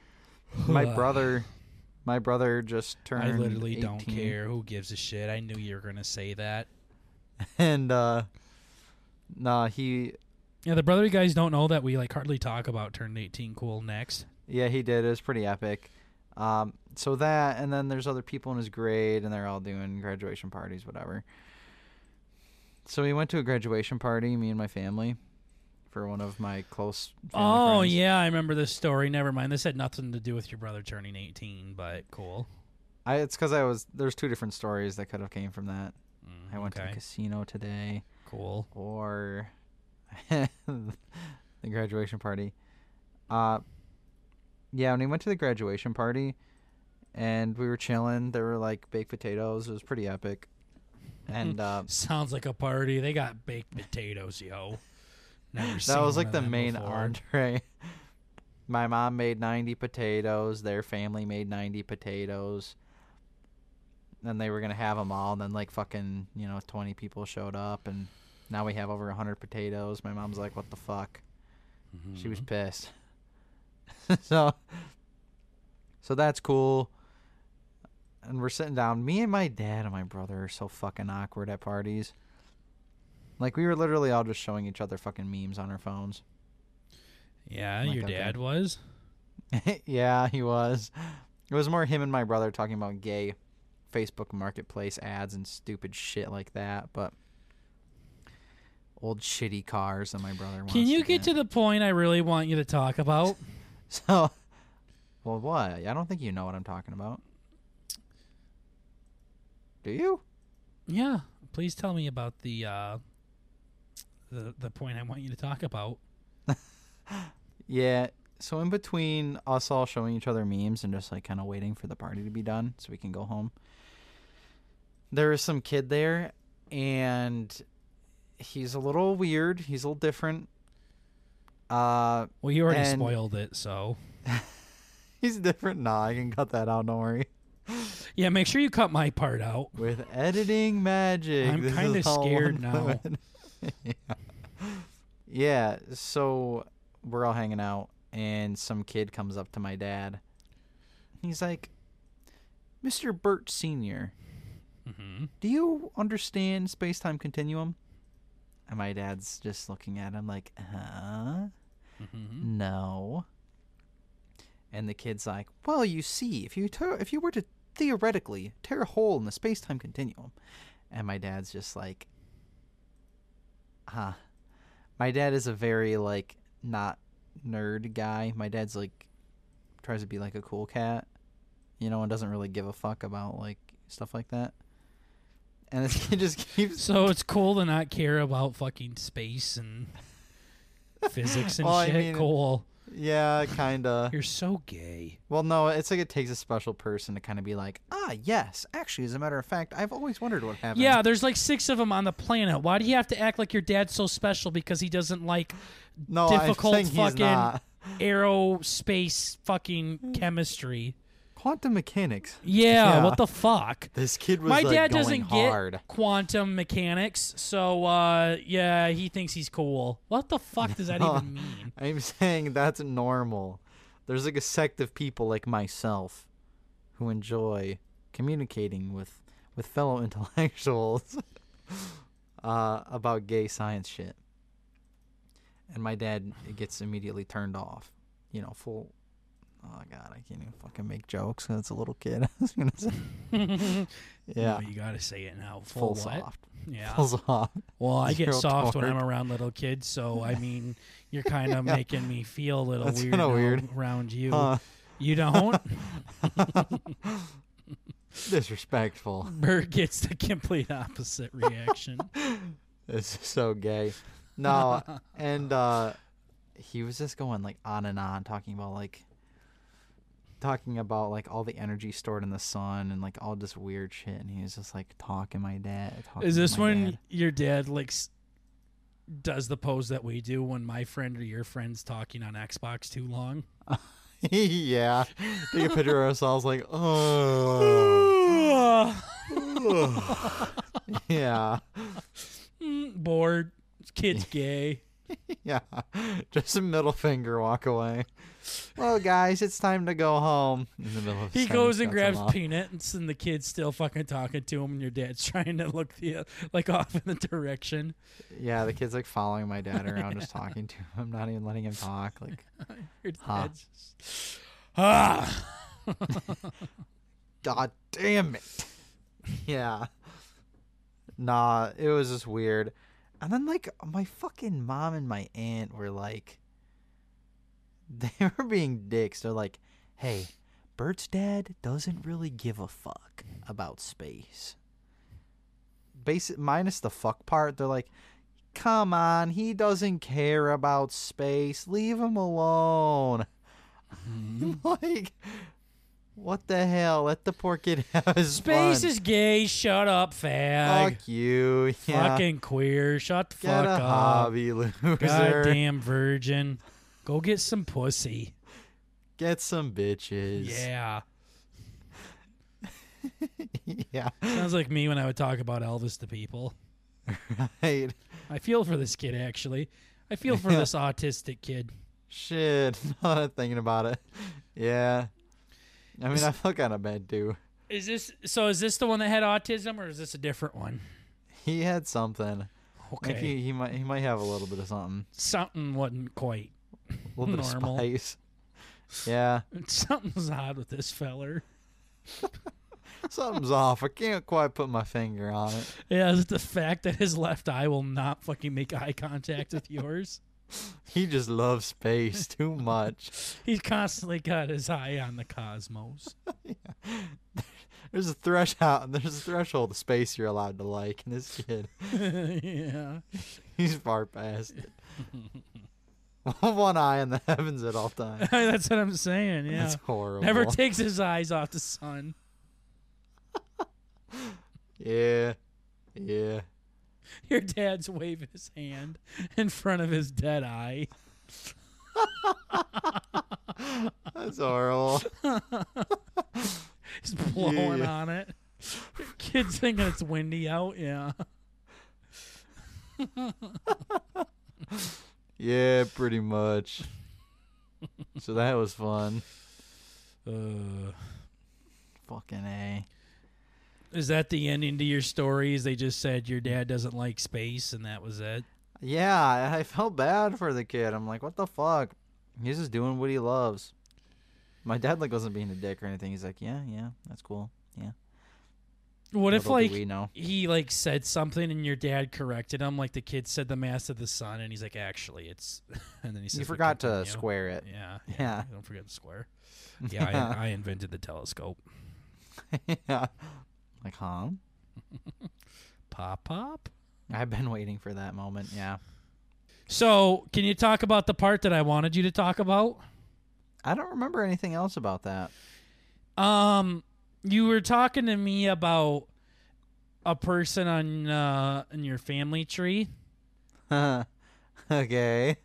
my brother, my brother just turned. I literally don't care. Who gives a shit? I knew you were gonna say that. And uh, nah, he Yeah, the brother you guys don't know that we like hardly talk about turned 18 cool next. Yeah, he did. It was pretty epic. Um, so that, and then there's other people in his grade, and they're all doing graduation parties, whatever. So we went to a graduation party, me and my family, for one of my close. Oh friends. yeah, I remember this story. Never mind. This had nothing to do with your brother turning 18, but cool. I, it's because I was there's two different stories that could have came from that. Mm, I went to the casino today, Cool. or the graduation party. Uh, yeah, when we went to the graduation party, and we were chilling, there were like baked potatoes. It was pretty epic, and uh, Sounds like a party. They got baked potatoes, yo. That was like the main before. entree. My mom made 90 potatoes. Their family made 90 potatoes. And they were going to have them all. And then, like, fucking, you know, 20 people showed up. And now we have over 100 potatoes. My mom's like, what the fuck? She was Mhm. pissed. so, so that's cool. And we're sitting down. Me and my dad and my brother are so fucking awkward at parties. Like, we were literally all just showing each other fucking memes on our phones. Yeah, Like, your okay. dad was. yeah, he was. It was more him and my brother talking about gay Facebook marketplace ads and stupid shit like that, but old shitty cars that my brother wants. Can you to get to the point I really want you to talk about? So, well, what? I don't think you know what I'm talking about. Do you? yeah, please tell me about the uh, the the point I want you to talk about. Yeah. So in between us all showing each other memes and just like kind of waiting for the party to be done so we can go home, there is some kid there, and he's a little weird. He's a little different. Uh, Well, you already And- spoiled it, so he's different. Nah, I can cut that out. Don't worry. yeah. Make sure you cut my part out. With editing magic, I'm kinda scared now. Yeah. yeah. So we're all hanging out, and some kid comes up to my dad. He's like, "Mr. Bert Senior, hmm do you understand space time continuum?" And my dad's just looking at him like, "Huh? hmm No." And the kid's like, "Well, you see, if you tear, if you were to theoretically tear a hole in the space time continuum," and my dad's just like, "Huh." My dad is a very like not nerd guy. My dad's like tries to be like a cool cat, you know, and doesn't really give a fuck about like stuff like that. And this kid just keeps So it's cool to not care about fucking space and physics and Well, I shit. mean- cool. Yeah, kind of. You're so gay. Well, no, it's like it takes a special person to kind of be like, ah, yes. Actually, as a matter of fact, I've always wondered what happened. Yeah, there's like six of them on the planet. Why do you have to act like your dad's so special because he doesn't like no, difficult I'm saying he's fucking- aerospace fucking chemistry? Quantum mechanics. Yeah, Yeah. what the fuck? This kid was My like dad going doesn't hard. get quantum mechanics, so uh, yeah, he thinks he's cool. What the fuck does that No. even mean? I'm saying that's normal. There's like a sect of people like myself who enjoy communicating with with fellow intellectuals uh, about gay science shit. And my dad gets immediately turned off. You know, full. Oh god, I can't even fucking make jokes jokes 'cause it's a little kid. I was gonna say, yeah, Oh, you gotta say it now. full Full, what? soft, Yeah. full soft. Well, I get Zero soft when I'm around little kids, so I mean, you're kind of making me feel a little That's weird, kinda now weird. around you. Huh. You don't. Disrespectful. Bert gets the complete opposite reaction. This is so gay. No, and uh he was just going like on and on talking about like talking about like all the energy stored in the sun and like all this weird shit, and he was just like talking my dad. Talking Is this when dad. your dad like s- does the pose that we do when my friend or your friend's talking on Xbox too long? yeah, take a picture of ourselves like, oh, yeah, Mm, Bored. Kid's gay. yeah, just a middle finger, walk away. Well, guys, it's time to go home. In the middle of He goes and grabs peanuts, and the kid's still fucking talking to him, and your dad's trying to look the like off in the direction. Yeah, the kid's like following my dad around, just talking to him, not even letting him talk. Like, Your Huh. just, ah. God damn it. Yeah. Nah, it was just weird. And then like my fucking mom and my aunt were like they were being dicks. They're like, "Hey, Bert's dad doesn't really give a fuck about space." Basic minus the fuck part, they're like, "Come on, he doesn't care about space. Leave him alone." Mm-hmm. like what the hell? Let the poor kid have his Space fun. is gay. Shut up, fag. Fuck you. Yeah. Fucking queer. Shut the Get fuck a up. hobby, loser. Goddamn virgin. Go get some pussy. Get some bitches. Yeah. yeah. Sounds like me when I would talk about Elvis to people. Right. I feel for this kid, actually. I feel for this autistic kid. Shit. Now that I'm thinking about it. Yeah. I mean, I feel kind of bad too. Is this so? Is this the one that had autism, or is this a different one? He had something. Okay, Like he, he might he might have a little bit of something. something wasn't quite. A little bit Normal. of spice. Yeah. Something's odd with this feller. Something's off. I can't quite put my finger on it. Yeah, is it the fact that his left eye will not fucking make eye contact with yours? He just loves space too much. He's constantly got his eye on the cosmos. There's a threshold. There's a threshold of space you're allowed to like, and this kid, yeah. he's far past it. One eye in the heavens at all times. That's what I'm saying. Yeah. That's horrible. Never takes his eyes off the sun. yeah, yeah. Your dad's waving his hand in front of his dead eye. That's horrible. He's blowing Yeah. on it. Kid's thinking it's windy out. Yeah. Yeah, pretty much. So that was fun. Uh, Fucking a. is that the ending to your stories? They just said your dad doesn't like space, and that was it. Yeah, I felt bad for the kid. I'm like, what the fuck? He's just doing what he loves. My dad like wasn't being a dick or anything. He's like, yeah, yeah, that's cool. Yeah. What if Little like he like said something and your dad corrected him, like the kid said the mass of the sun, and he's like, actually, it's, and then he says, You forgot to square it. Yeah, yeah. Yeah. Don't forget to square. Yeah, I, I invented the telescope. yeah. Like, huh? Pop, pop. I've been waiting for that moment. Yeah. So, can you talk about the part that I wanted you to talk about? I don't remember anything else about that. Um, you were talking to me about a person on uh in your family tree. okay.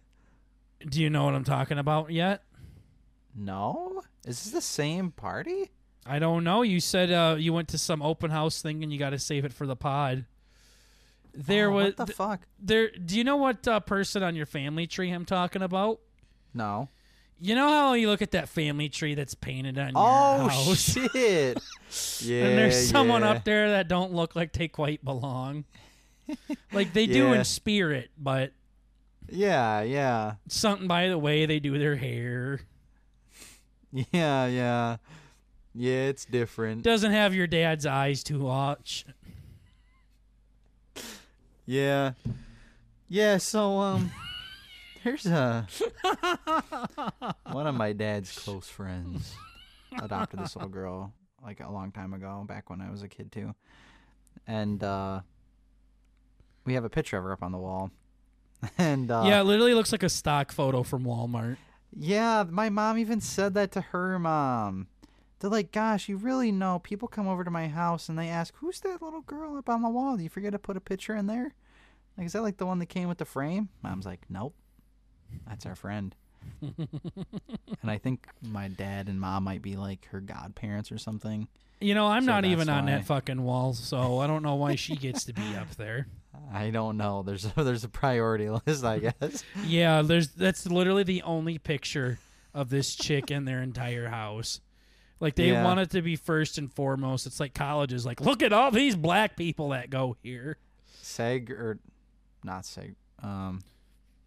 Do you know what I'm talking about yet? No? Is this the same party? I don't know. You said uh you went to some open house thing and you got to save it for the pod. There Oh, was What the th- fuck? there. Do you know what uh, person on your family tree I'm talking about? No. You know how you look at that family tree that's painted on Oh, your house, shit. yeah. and there's someone yeah. up there that don't look like they quite belong. like they do in spirit, but Yeah, yeah. something by the way they do their hair Yeah, yeah. Yeah, it's different. doesn't have your dad's eyes to watch. Yeah. Yeah, so um there's a one of my dad's close friends adopted this little girl like a long time ago, back when I was a kid too. And uh we have a picture of her up on the wall. And uh yeah, it literally looks like a stock photo from Walmart. Yeah, my mom even said that to her mom. They're like, gosh, you really know. People come over to my house and they ask, who's that little girl up on the wall? Do you forget to put a picture in there? Like, is that like the one that came with the frame? Mom's like, nope. That's our friend. and I think my dad and mom might be like her godparents or something. You know, I'm So not even on why. that fucking wall, so I don't know why she gets to be up there. I don't know. There's a, there's a priority list, I guess. Yeah, there's that's literally the only picture of this chick in their entire house. Like they Yeah. want it to be first and foremost. It's like colleges. Like, look at all these black people that go here. Seg or not seg. Um,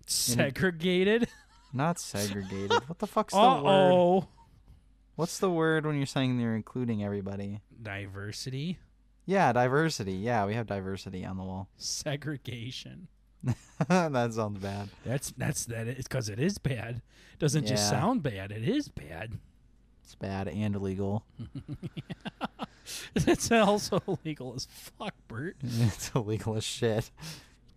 Segregated. not segregated. What the fuck's the Uh word? oh. What's the word when you're saying you're including everybody? Diversity. Yeah, diversity. Yeah, we have diversity on the wall. Segregation. that sounds bad. That's that's that is because it is bad. Doesn't just sound bad. It is bad. It's bad and illegal. It's also illegal as fuck, Bert. it's illegal as shit.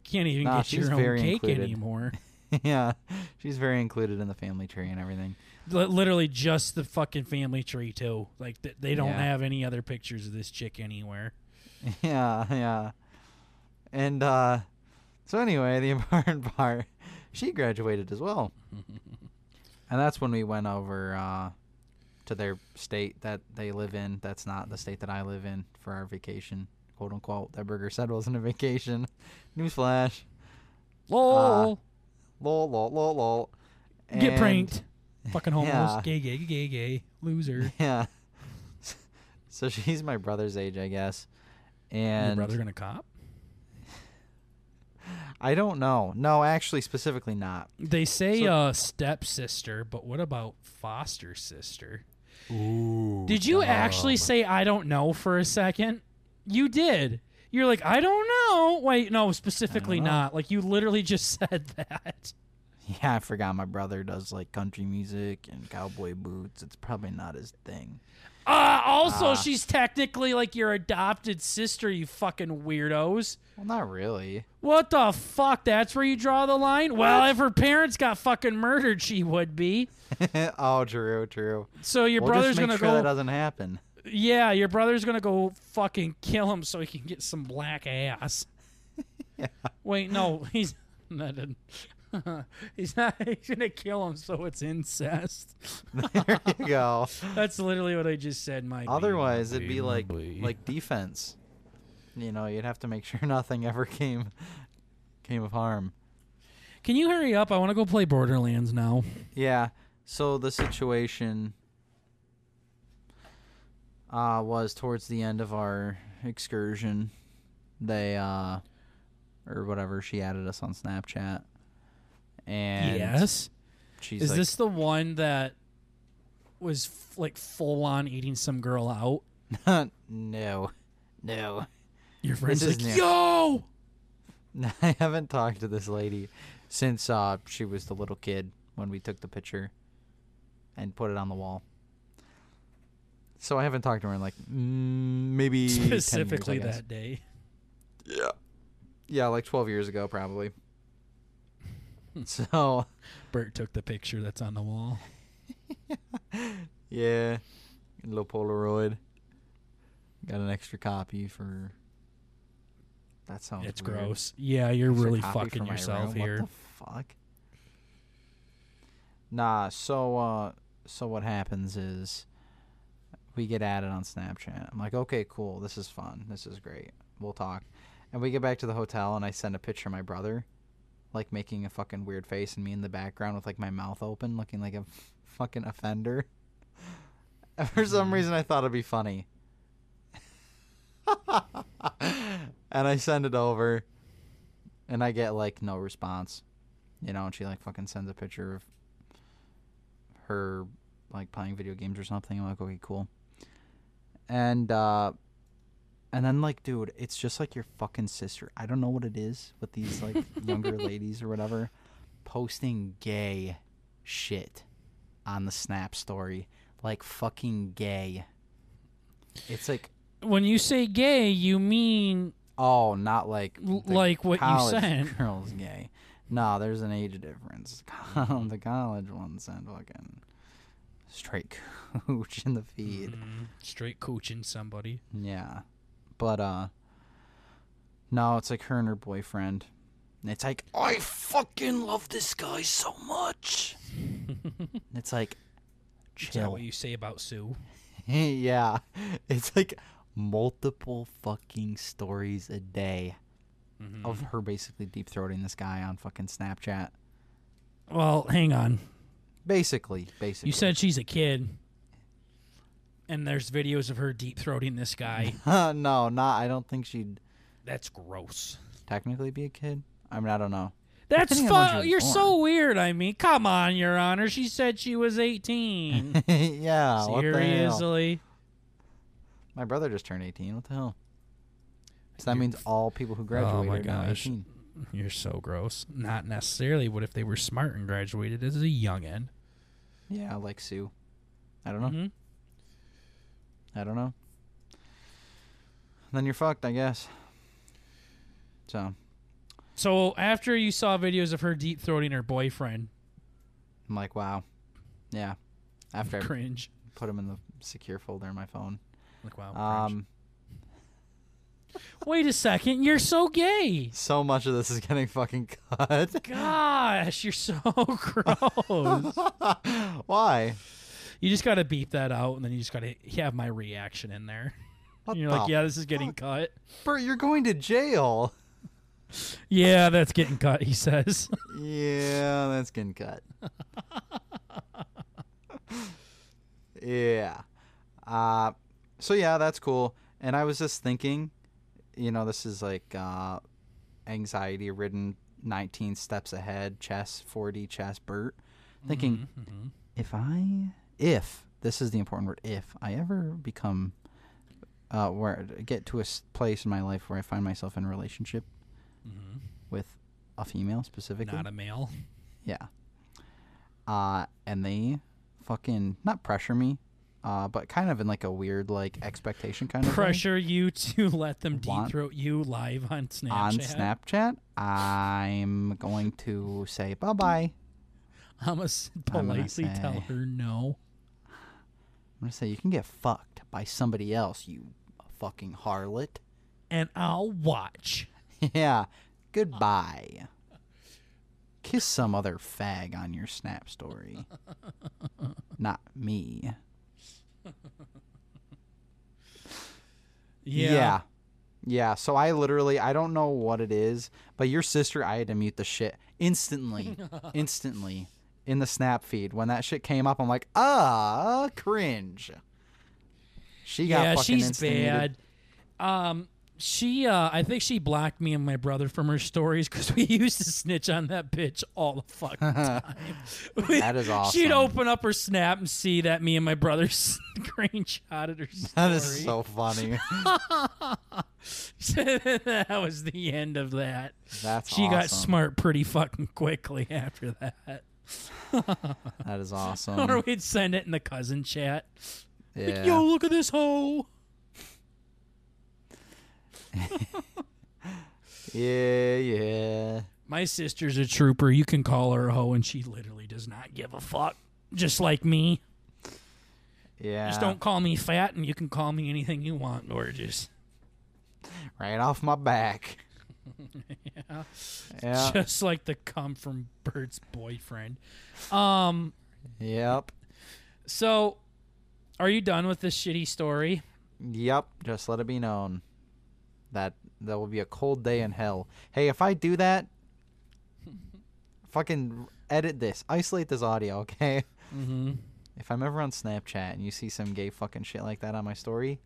Can't even Nah, get your own cake included. anymore. yeah, she's very included in the family tree and everything. Li- literally just the fucking family tree too. Like th- they don't Yeah. have any other pictures of this chick anywhere. Yeah, yeah. And uh so anyway, the important part, she graduated as well. and that's when we went over uh to their state that they live in. That's not the state that I live in for our vacation, quote unquote. That Burger said wasn't a vacation. Newsflash. Lol. Lol lol lol lol. Get pranked. Fucking homeless. Yeah. Gay, gay, gay, gay. Loser. Yeah. So she's my brother's age, I guess. Your And brother gonna cop? I don't know. No, actually specifically not. They say So- uh stepsister, but what about foster sister? Ooh. Did you actually say I don't know for a second? You did. You're like, I don't know. Wait, no, specifically not. Like you literally just said that. Yeah, I forgot my brother does like country music and cowboy boots. It's probably not his thing. Uh also Ah. she's technically like your adopted sister, you fucking weirdos. Well, not really. What the fuck? That's where you draw the line? Well, if her parents got fucking murdered, she would be. oh, true, true. So your we'll brother's gonna sure go that doesn't happen. Yeah, your brother's gonna go fucking kill him so he can get some black ass. Yeah. Wait, no, he's not. he's not. He's gonna kill him so it's incest. there you go. That's literally what I just said, Mike. Otherwise, it'd be like like defense. You know, you'd have to make sure nothing ever came came of harm. Can you hurry up? I want to go play Borderlands now. Yeah. So the situation uh, was towards the end of our excursion. They uh, or whatever. She added us on Snapchat, and yes. she's Is like, this the one that was f- like full on eating some girl out? no, no. Your friend's is like, new. yo. I haven't talked to this lady since uh, she was the little kid when we took the picture and put it on the wall. So I haven't talked to her in like mm, maybe 10 years, Specifically that day. Yeah. Yeah, like 12 years ago, probably. so, Bert took the picture that's on the wall. yeah. A little Polaroid. Got an extra copy for. That sounds it's weird. gross. Yeah, you're Extra really fucking yourself here. What the fuck? Nah, so, uh, so what happens is we get added on Snapchat. I'm like, okay, cool. This is fun. This is great. We'll talk. And we get back to the hotel, and I send a picture of my brother, like making a fucking weird face, and me in the background with like my mouth open, looking like a fucking offender. And for some Mhm. reason, I thought it'd be funny. and I send it over, and I get like no response, you know. And she like fucking sends a picture of her like playing video games or something. I'm like, okay, cool. And uh and then like, dude, it's just like your fucking sister. I don't know what it is with these like younger ladies or whatever posting gay shit on the Snap story. Like fucking gay. It's like When you say gay, you mean oh, not like like what you said. Girls gay. No, there's an age difference. the college ones send fucking straight cooch in the feed. Mhm. Straight coaching somebody. Yeah. But uh no, it's like her and her boyfriend. And it's like, I fucking love this guy so much. it's like chill. Is that what you say about Sue? yeah. It's like multiple fucking stories a day Mhm. of her basically deep throating this guy on fucking Snapchat. Well, hang on. Basically, basically. You said she's a kid, and there's videos of her deep throating this guy. no, not. I don't think she'd That's gross. technically be a kid. I mean, I don't know. That's Depending on when she fun. was You're born. so weird. I mean, come on, Your Honor. She said she was 18. yeah. What the hell? Seriously. My brother just turned 18. What the hell? So that You're means all people who Oh graduated my are now gosh. 18. You're so gross. Not necessarily. What if they were smart and graduated as a youngin? Yeah, like Sue. I don't know. Mhm. I don't know. Then you're fucked, I guess. So So after you saw videos of her deep throating her boyfriend, I'm like, wow. Yeah. After I cringe. put him in the secure folder in my phone. Like wow. Um, Wait a second. You're so gay. so much of this is getting fucking cut. Gosh, you're so gross. Why? You just gotta beep that out, and then you just gotta have my reaction in there. You're like, yeah, this is getting fuck? cut. Bert, you're going to jail. Yeah, that's getting cut. He says. Yeah, that's getting cut. yeah. Uh so yeah, that's cool. And I was just thinking, you know, this is like uh anxiety ridden 19 steps ahead chess 4D chess Bert. Thinking Mhm. if I if this is the important word if I ever become uh where get to a place in my life where I find myself in a relationship Mhm. with a female specifically Not a male. Yeah. Uh, and they fucking not pressure me, uh, but kind of in like a weird like expectation kind of way. Pressure you to let them deep throat you live on Snapchat. on Snapchat. I'm going to say bye bye. I'm gonna politely tell her no. I'm gonna say you can get fucked by somebody else, you fucking harlot. And I'll watch. yeah. Goodbye. Kiss some other fag on your snap story. Not me. Yeah. Yeah. Yeah, so I literally I don't know what it is, but your sister I had to mute the shit instantly. instantly in the snap feed. When that shit came up, I'm like, "Ah, cringe." She got Yeah, fucking she's bad. Um, she, uh, I think she blocked me and my brother from her stories because we used to snitch on that bitch all the fucking time. We- That is awesome. She'd open up her snap and see that me and my brother screenshotted her story. That is so funny. that was the end of that. That's She got smart pretty fucking quickly after that. That is awesome. or we'd send it in the cousin chat. yeah. Yo, look at this hoe. yeah, yeah. My sister's a trooper. You can call her a hoe, and she literally does not give a fuck. Just like me. Yeah. Just don't call me fat, and you can call me anything you want, gorgeous. right off my back. Yeah. Yeah. Just like the come from Bert's boyfriend. Um. yep. So, are you done with this shitty story? Yep, just let it be known that there will be a cold day in hell. Hey, if I do that, fucking edit this, isolate this audio, okay? Mm-hmm. If I'm ever on Snapchat and you see some gay fucking shit like that on my story,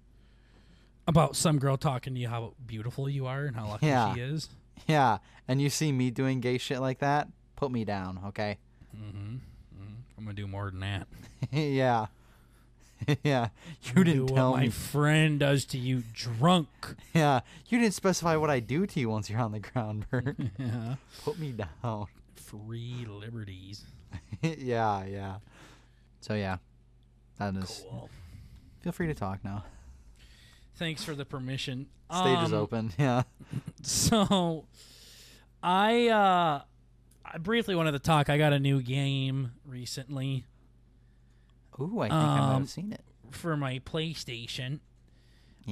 About some girl talking to you how beautiful you are and how lucky Yeah. she is. yeah, and you see me doing gay shit like that, put me down, okay? Mm-hmm. I'm gonna do more than that. yeah. yeah. You didn't do tell what my friend does to you, drunk. Yeah. You didn't specify what I do to you once you're on the ground, Bert. yeah. put me down. Free liberties. yeah, yeah. So yeah. That is Cool. feel free to talk now. Thanks for the permission. Stage is Um, open. Yeah. So, I uh, I briefly wanted to talk. I got a new game recently Ooh, I think I might Um, have seen it. for my PlayStation.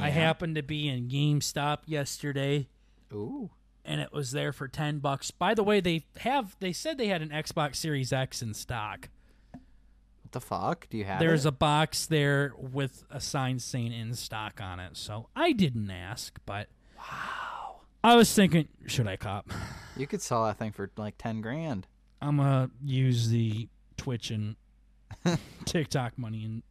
I happened to be in GameStop yesterday Ooh. and it was there for 10 bucks. By the way, they have they said they had an Xbox Series X in stock. What the fuck? Do you have There's it? a box there with a sign saying in stock on it. So I didn't ask, but wow. I was thinking, should I cop? You could sell that thing for like ten grand. I'm gonna use the Twitch and TikTok money and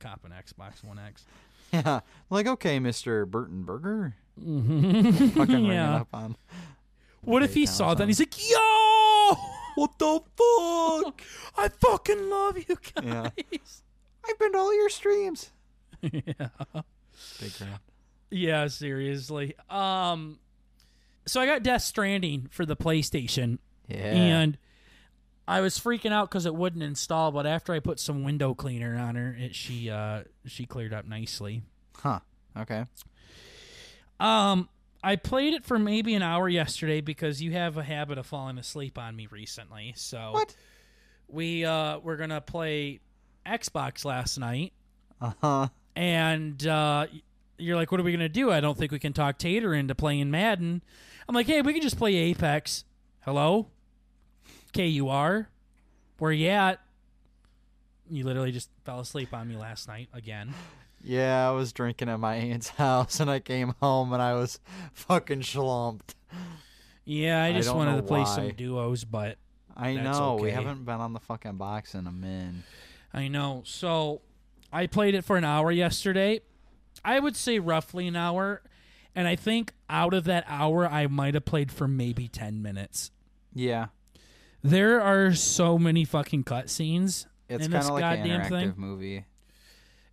cop an Xbox One X. Yeah. Like, okay, Mister Bert and Burger. Mm-hmm. Fucking ring it yeah. up on. What if he saw that and he's like, "Yo, what the fuck? I fucking love you guys." Yeah. I've been to all your streams. yeah. Big crowd. Yeah, seriously. Um so I got Death Stranding for the PlayStation Yeah. and I was freaking out cuz it wouldn't install, but after I put some window cleaner on her, it she uh she cleared up nicely. huh. Okay. Um I played it for maybe an hour yesterday because you have a habit of falling asleep on me recently. So What? we uh we're going to play Xbox last night Uh huh. and uh, you're like, "What are we gonna do?" I don't think we can talk Tater into playing Madden. I'm like, "Hey, we can just play Apex." Hello, KUR, where you at? You literally just fell asleep on me last night again. Yeah, I was drinking at my aunt's house, and I came home and I was fucking schlumped. Yeah, I I just don't wanted to play why. some duos, but I know we haven't been on the fucking box in a minute. I know. So I played it for an hour yesterday. I would say roughly an hour, and I think out of that hour, I might have played for maybe ten minutes. Yeah, There are so many fucking cutscenes. it's In kind this of like an goddamn interactive thing? movie.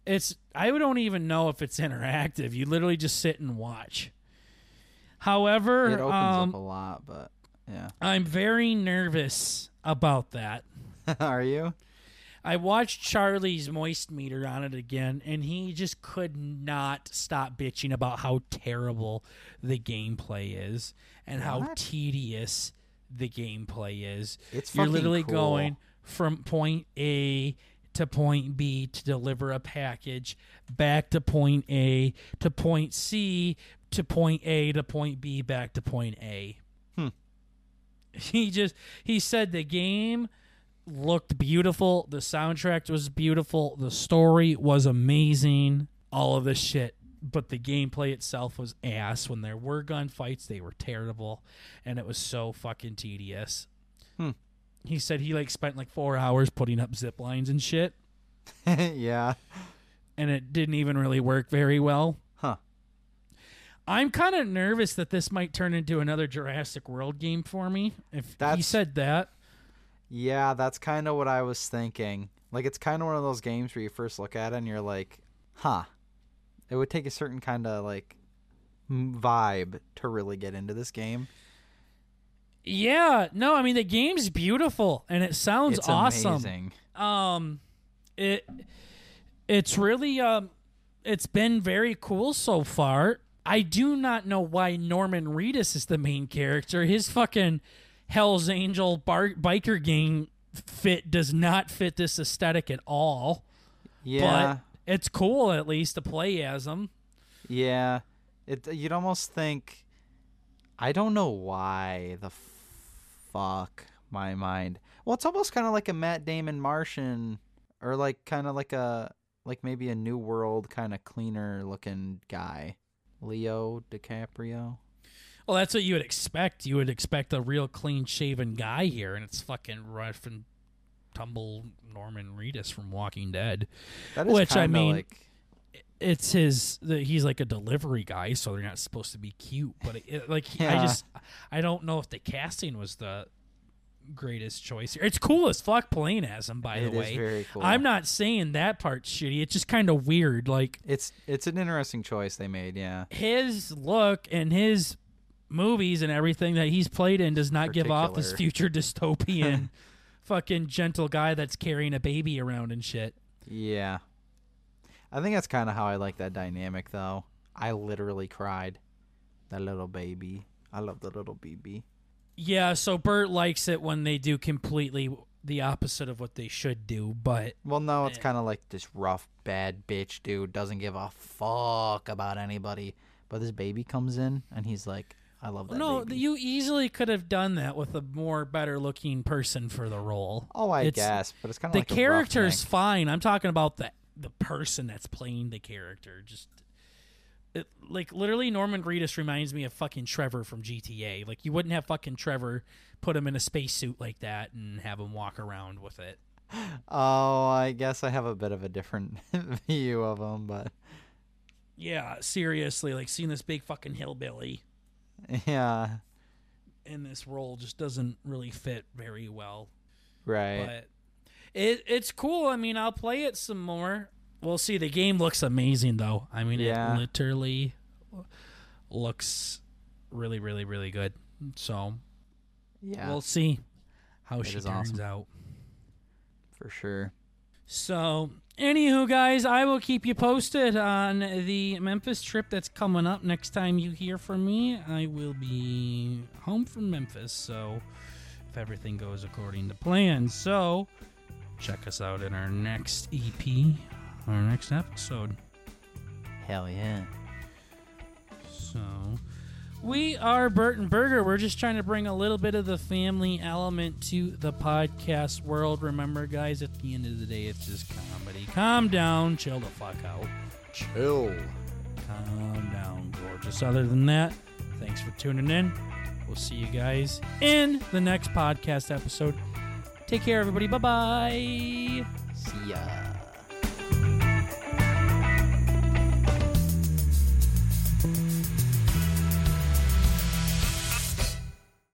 It's I don't even know if it's interactive. You literally just sit and watch. However, It opens um, up a lot, but yeah. I'm very nervous about that. Are you? I watched Charlie's moist meter on it again, and he just could not stop bitching about how terrible the gameplay is and how tedious the gameplay is. It's You're literally cool. going from point A to point B to deliver a package, back to point A to point C to point A to point B, back to point A. Hmm. He just he said the game looked beautiful, the soundtrack was beautiful, the story was amazing, all of this shit. But the gameplay itself was ass. When there were gunfights, they were terrible, and it was so fucking tedious. Hmm. He said he like spent like four hours putting up zip lines and shit, yeah. and it didn't even really work very well. Huh. I'm kind of nervous that this might turn into another Jurassic World game for me. If he said that, Yeah, that's kind of what I was thinking. Like, it's kind of one of those games where you first look at it and you're like, huh. It would take a certain kind of, like, vibe to really get into this game. Yeah, no, I mean the game's beautiful and it sounds it's awesome. amazing. Um, it it's really um, it's been very cool so far. I do not know why Norman Reedus is the main character. His fucking Hell's Angel bar- biker gang fit does not fit this aesthetic at all. Yeah. But it's cool at least to play as him. Yeah, it. You'd almost think. I don't know why the fuck my mind. Well, it's almost kind of like a Matt Damon Martian, or like kind of like a like maybe a New World kind of cleaner looking guy, Leo DiCaprio. Well, that's what you would expect. You would expect a real clean shaven guy here, and it's fucking rough and tumble Norman Reedus from Walking Dead. That is Which, I mean, like, it's his the, he's like a delivery guy so they're not supposed to be cute but it, it- like i just i don't know if the casting was the greatest choice here it's cool as fuck playing as him by it the way very cool. i'm not saying that part's shitty it's just kind of weird like It's it's an interesting choice they made. Yeah. his look and his movies and everything that he's played in does not give off this future dystopian fucking gentle guy that's carrying a baby around and shit Yeah. I think that's kind of how I like that dynamic, though. I literally cried. That little baby. I love the little baby. Yeah, so Bert likes it when they do completely the opposite of what they should do, but Well, no, it's Eh. kind of like this rough, bad bitch dude doesn't give a fuck about anybody. But this baby comes in and he's like, I love that no, baby. you easily could have done that with a more better looking person for the role. oh, I it's- guess, but it's kind of the like character's fine. I'm talking about the the person that's playing the character. Just it, like literally, Norman Reedus reminds me of fucking Trevor from GTA. Like you wouldn't have fucking Trevor put him in a spacesuit like that and have him walk around with it. Oh, I guess I have a bit of a different view of him, but Yeah, seriously, like seeing this big fucking hillbilly yeah, in this role just doesn't really fit very well. right. But it it's cool. I mean, I'll play it some more. We'll see. The game looks amazing, though. I mean, Yeah. it literally looks really, really, really good. So yeah, we'll see how It she turns awesome. out. for sure. So, anywho, guys, I will keep you posted on the Memphis trip that's coming up. Next time you hear from me, I will be home from Memphis. So, if everything goes according to plan, so check us out in our next EP, our next episode. Hell yeah. So, we are Bert and Burger. We're just trying to bring a little bit of the family element to the podcast world. Remember, guys, at the end of the day, it's just comedy. Calm down, chill the fuck out. Chill. Calm down, gorgeous. Other than that, thanks for tuning in. We'll see you guys in the next podcast episode. Take care, everybody. Bye bye. See ya.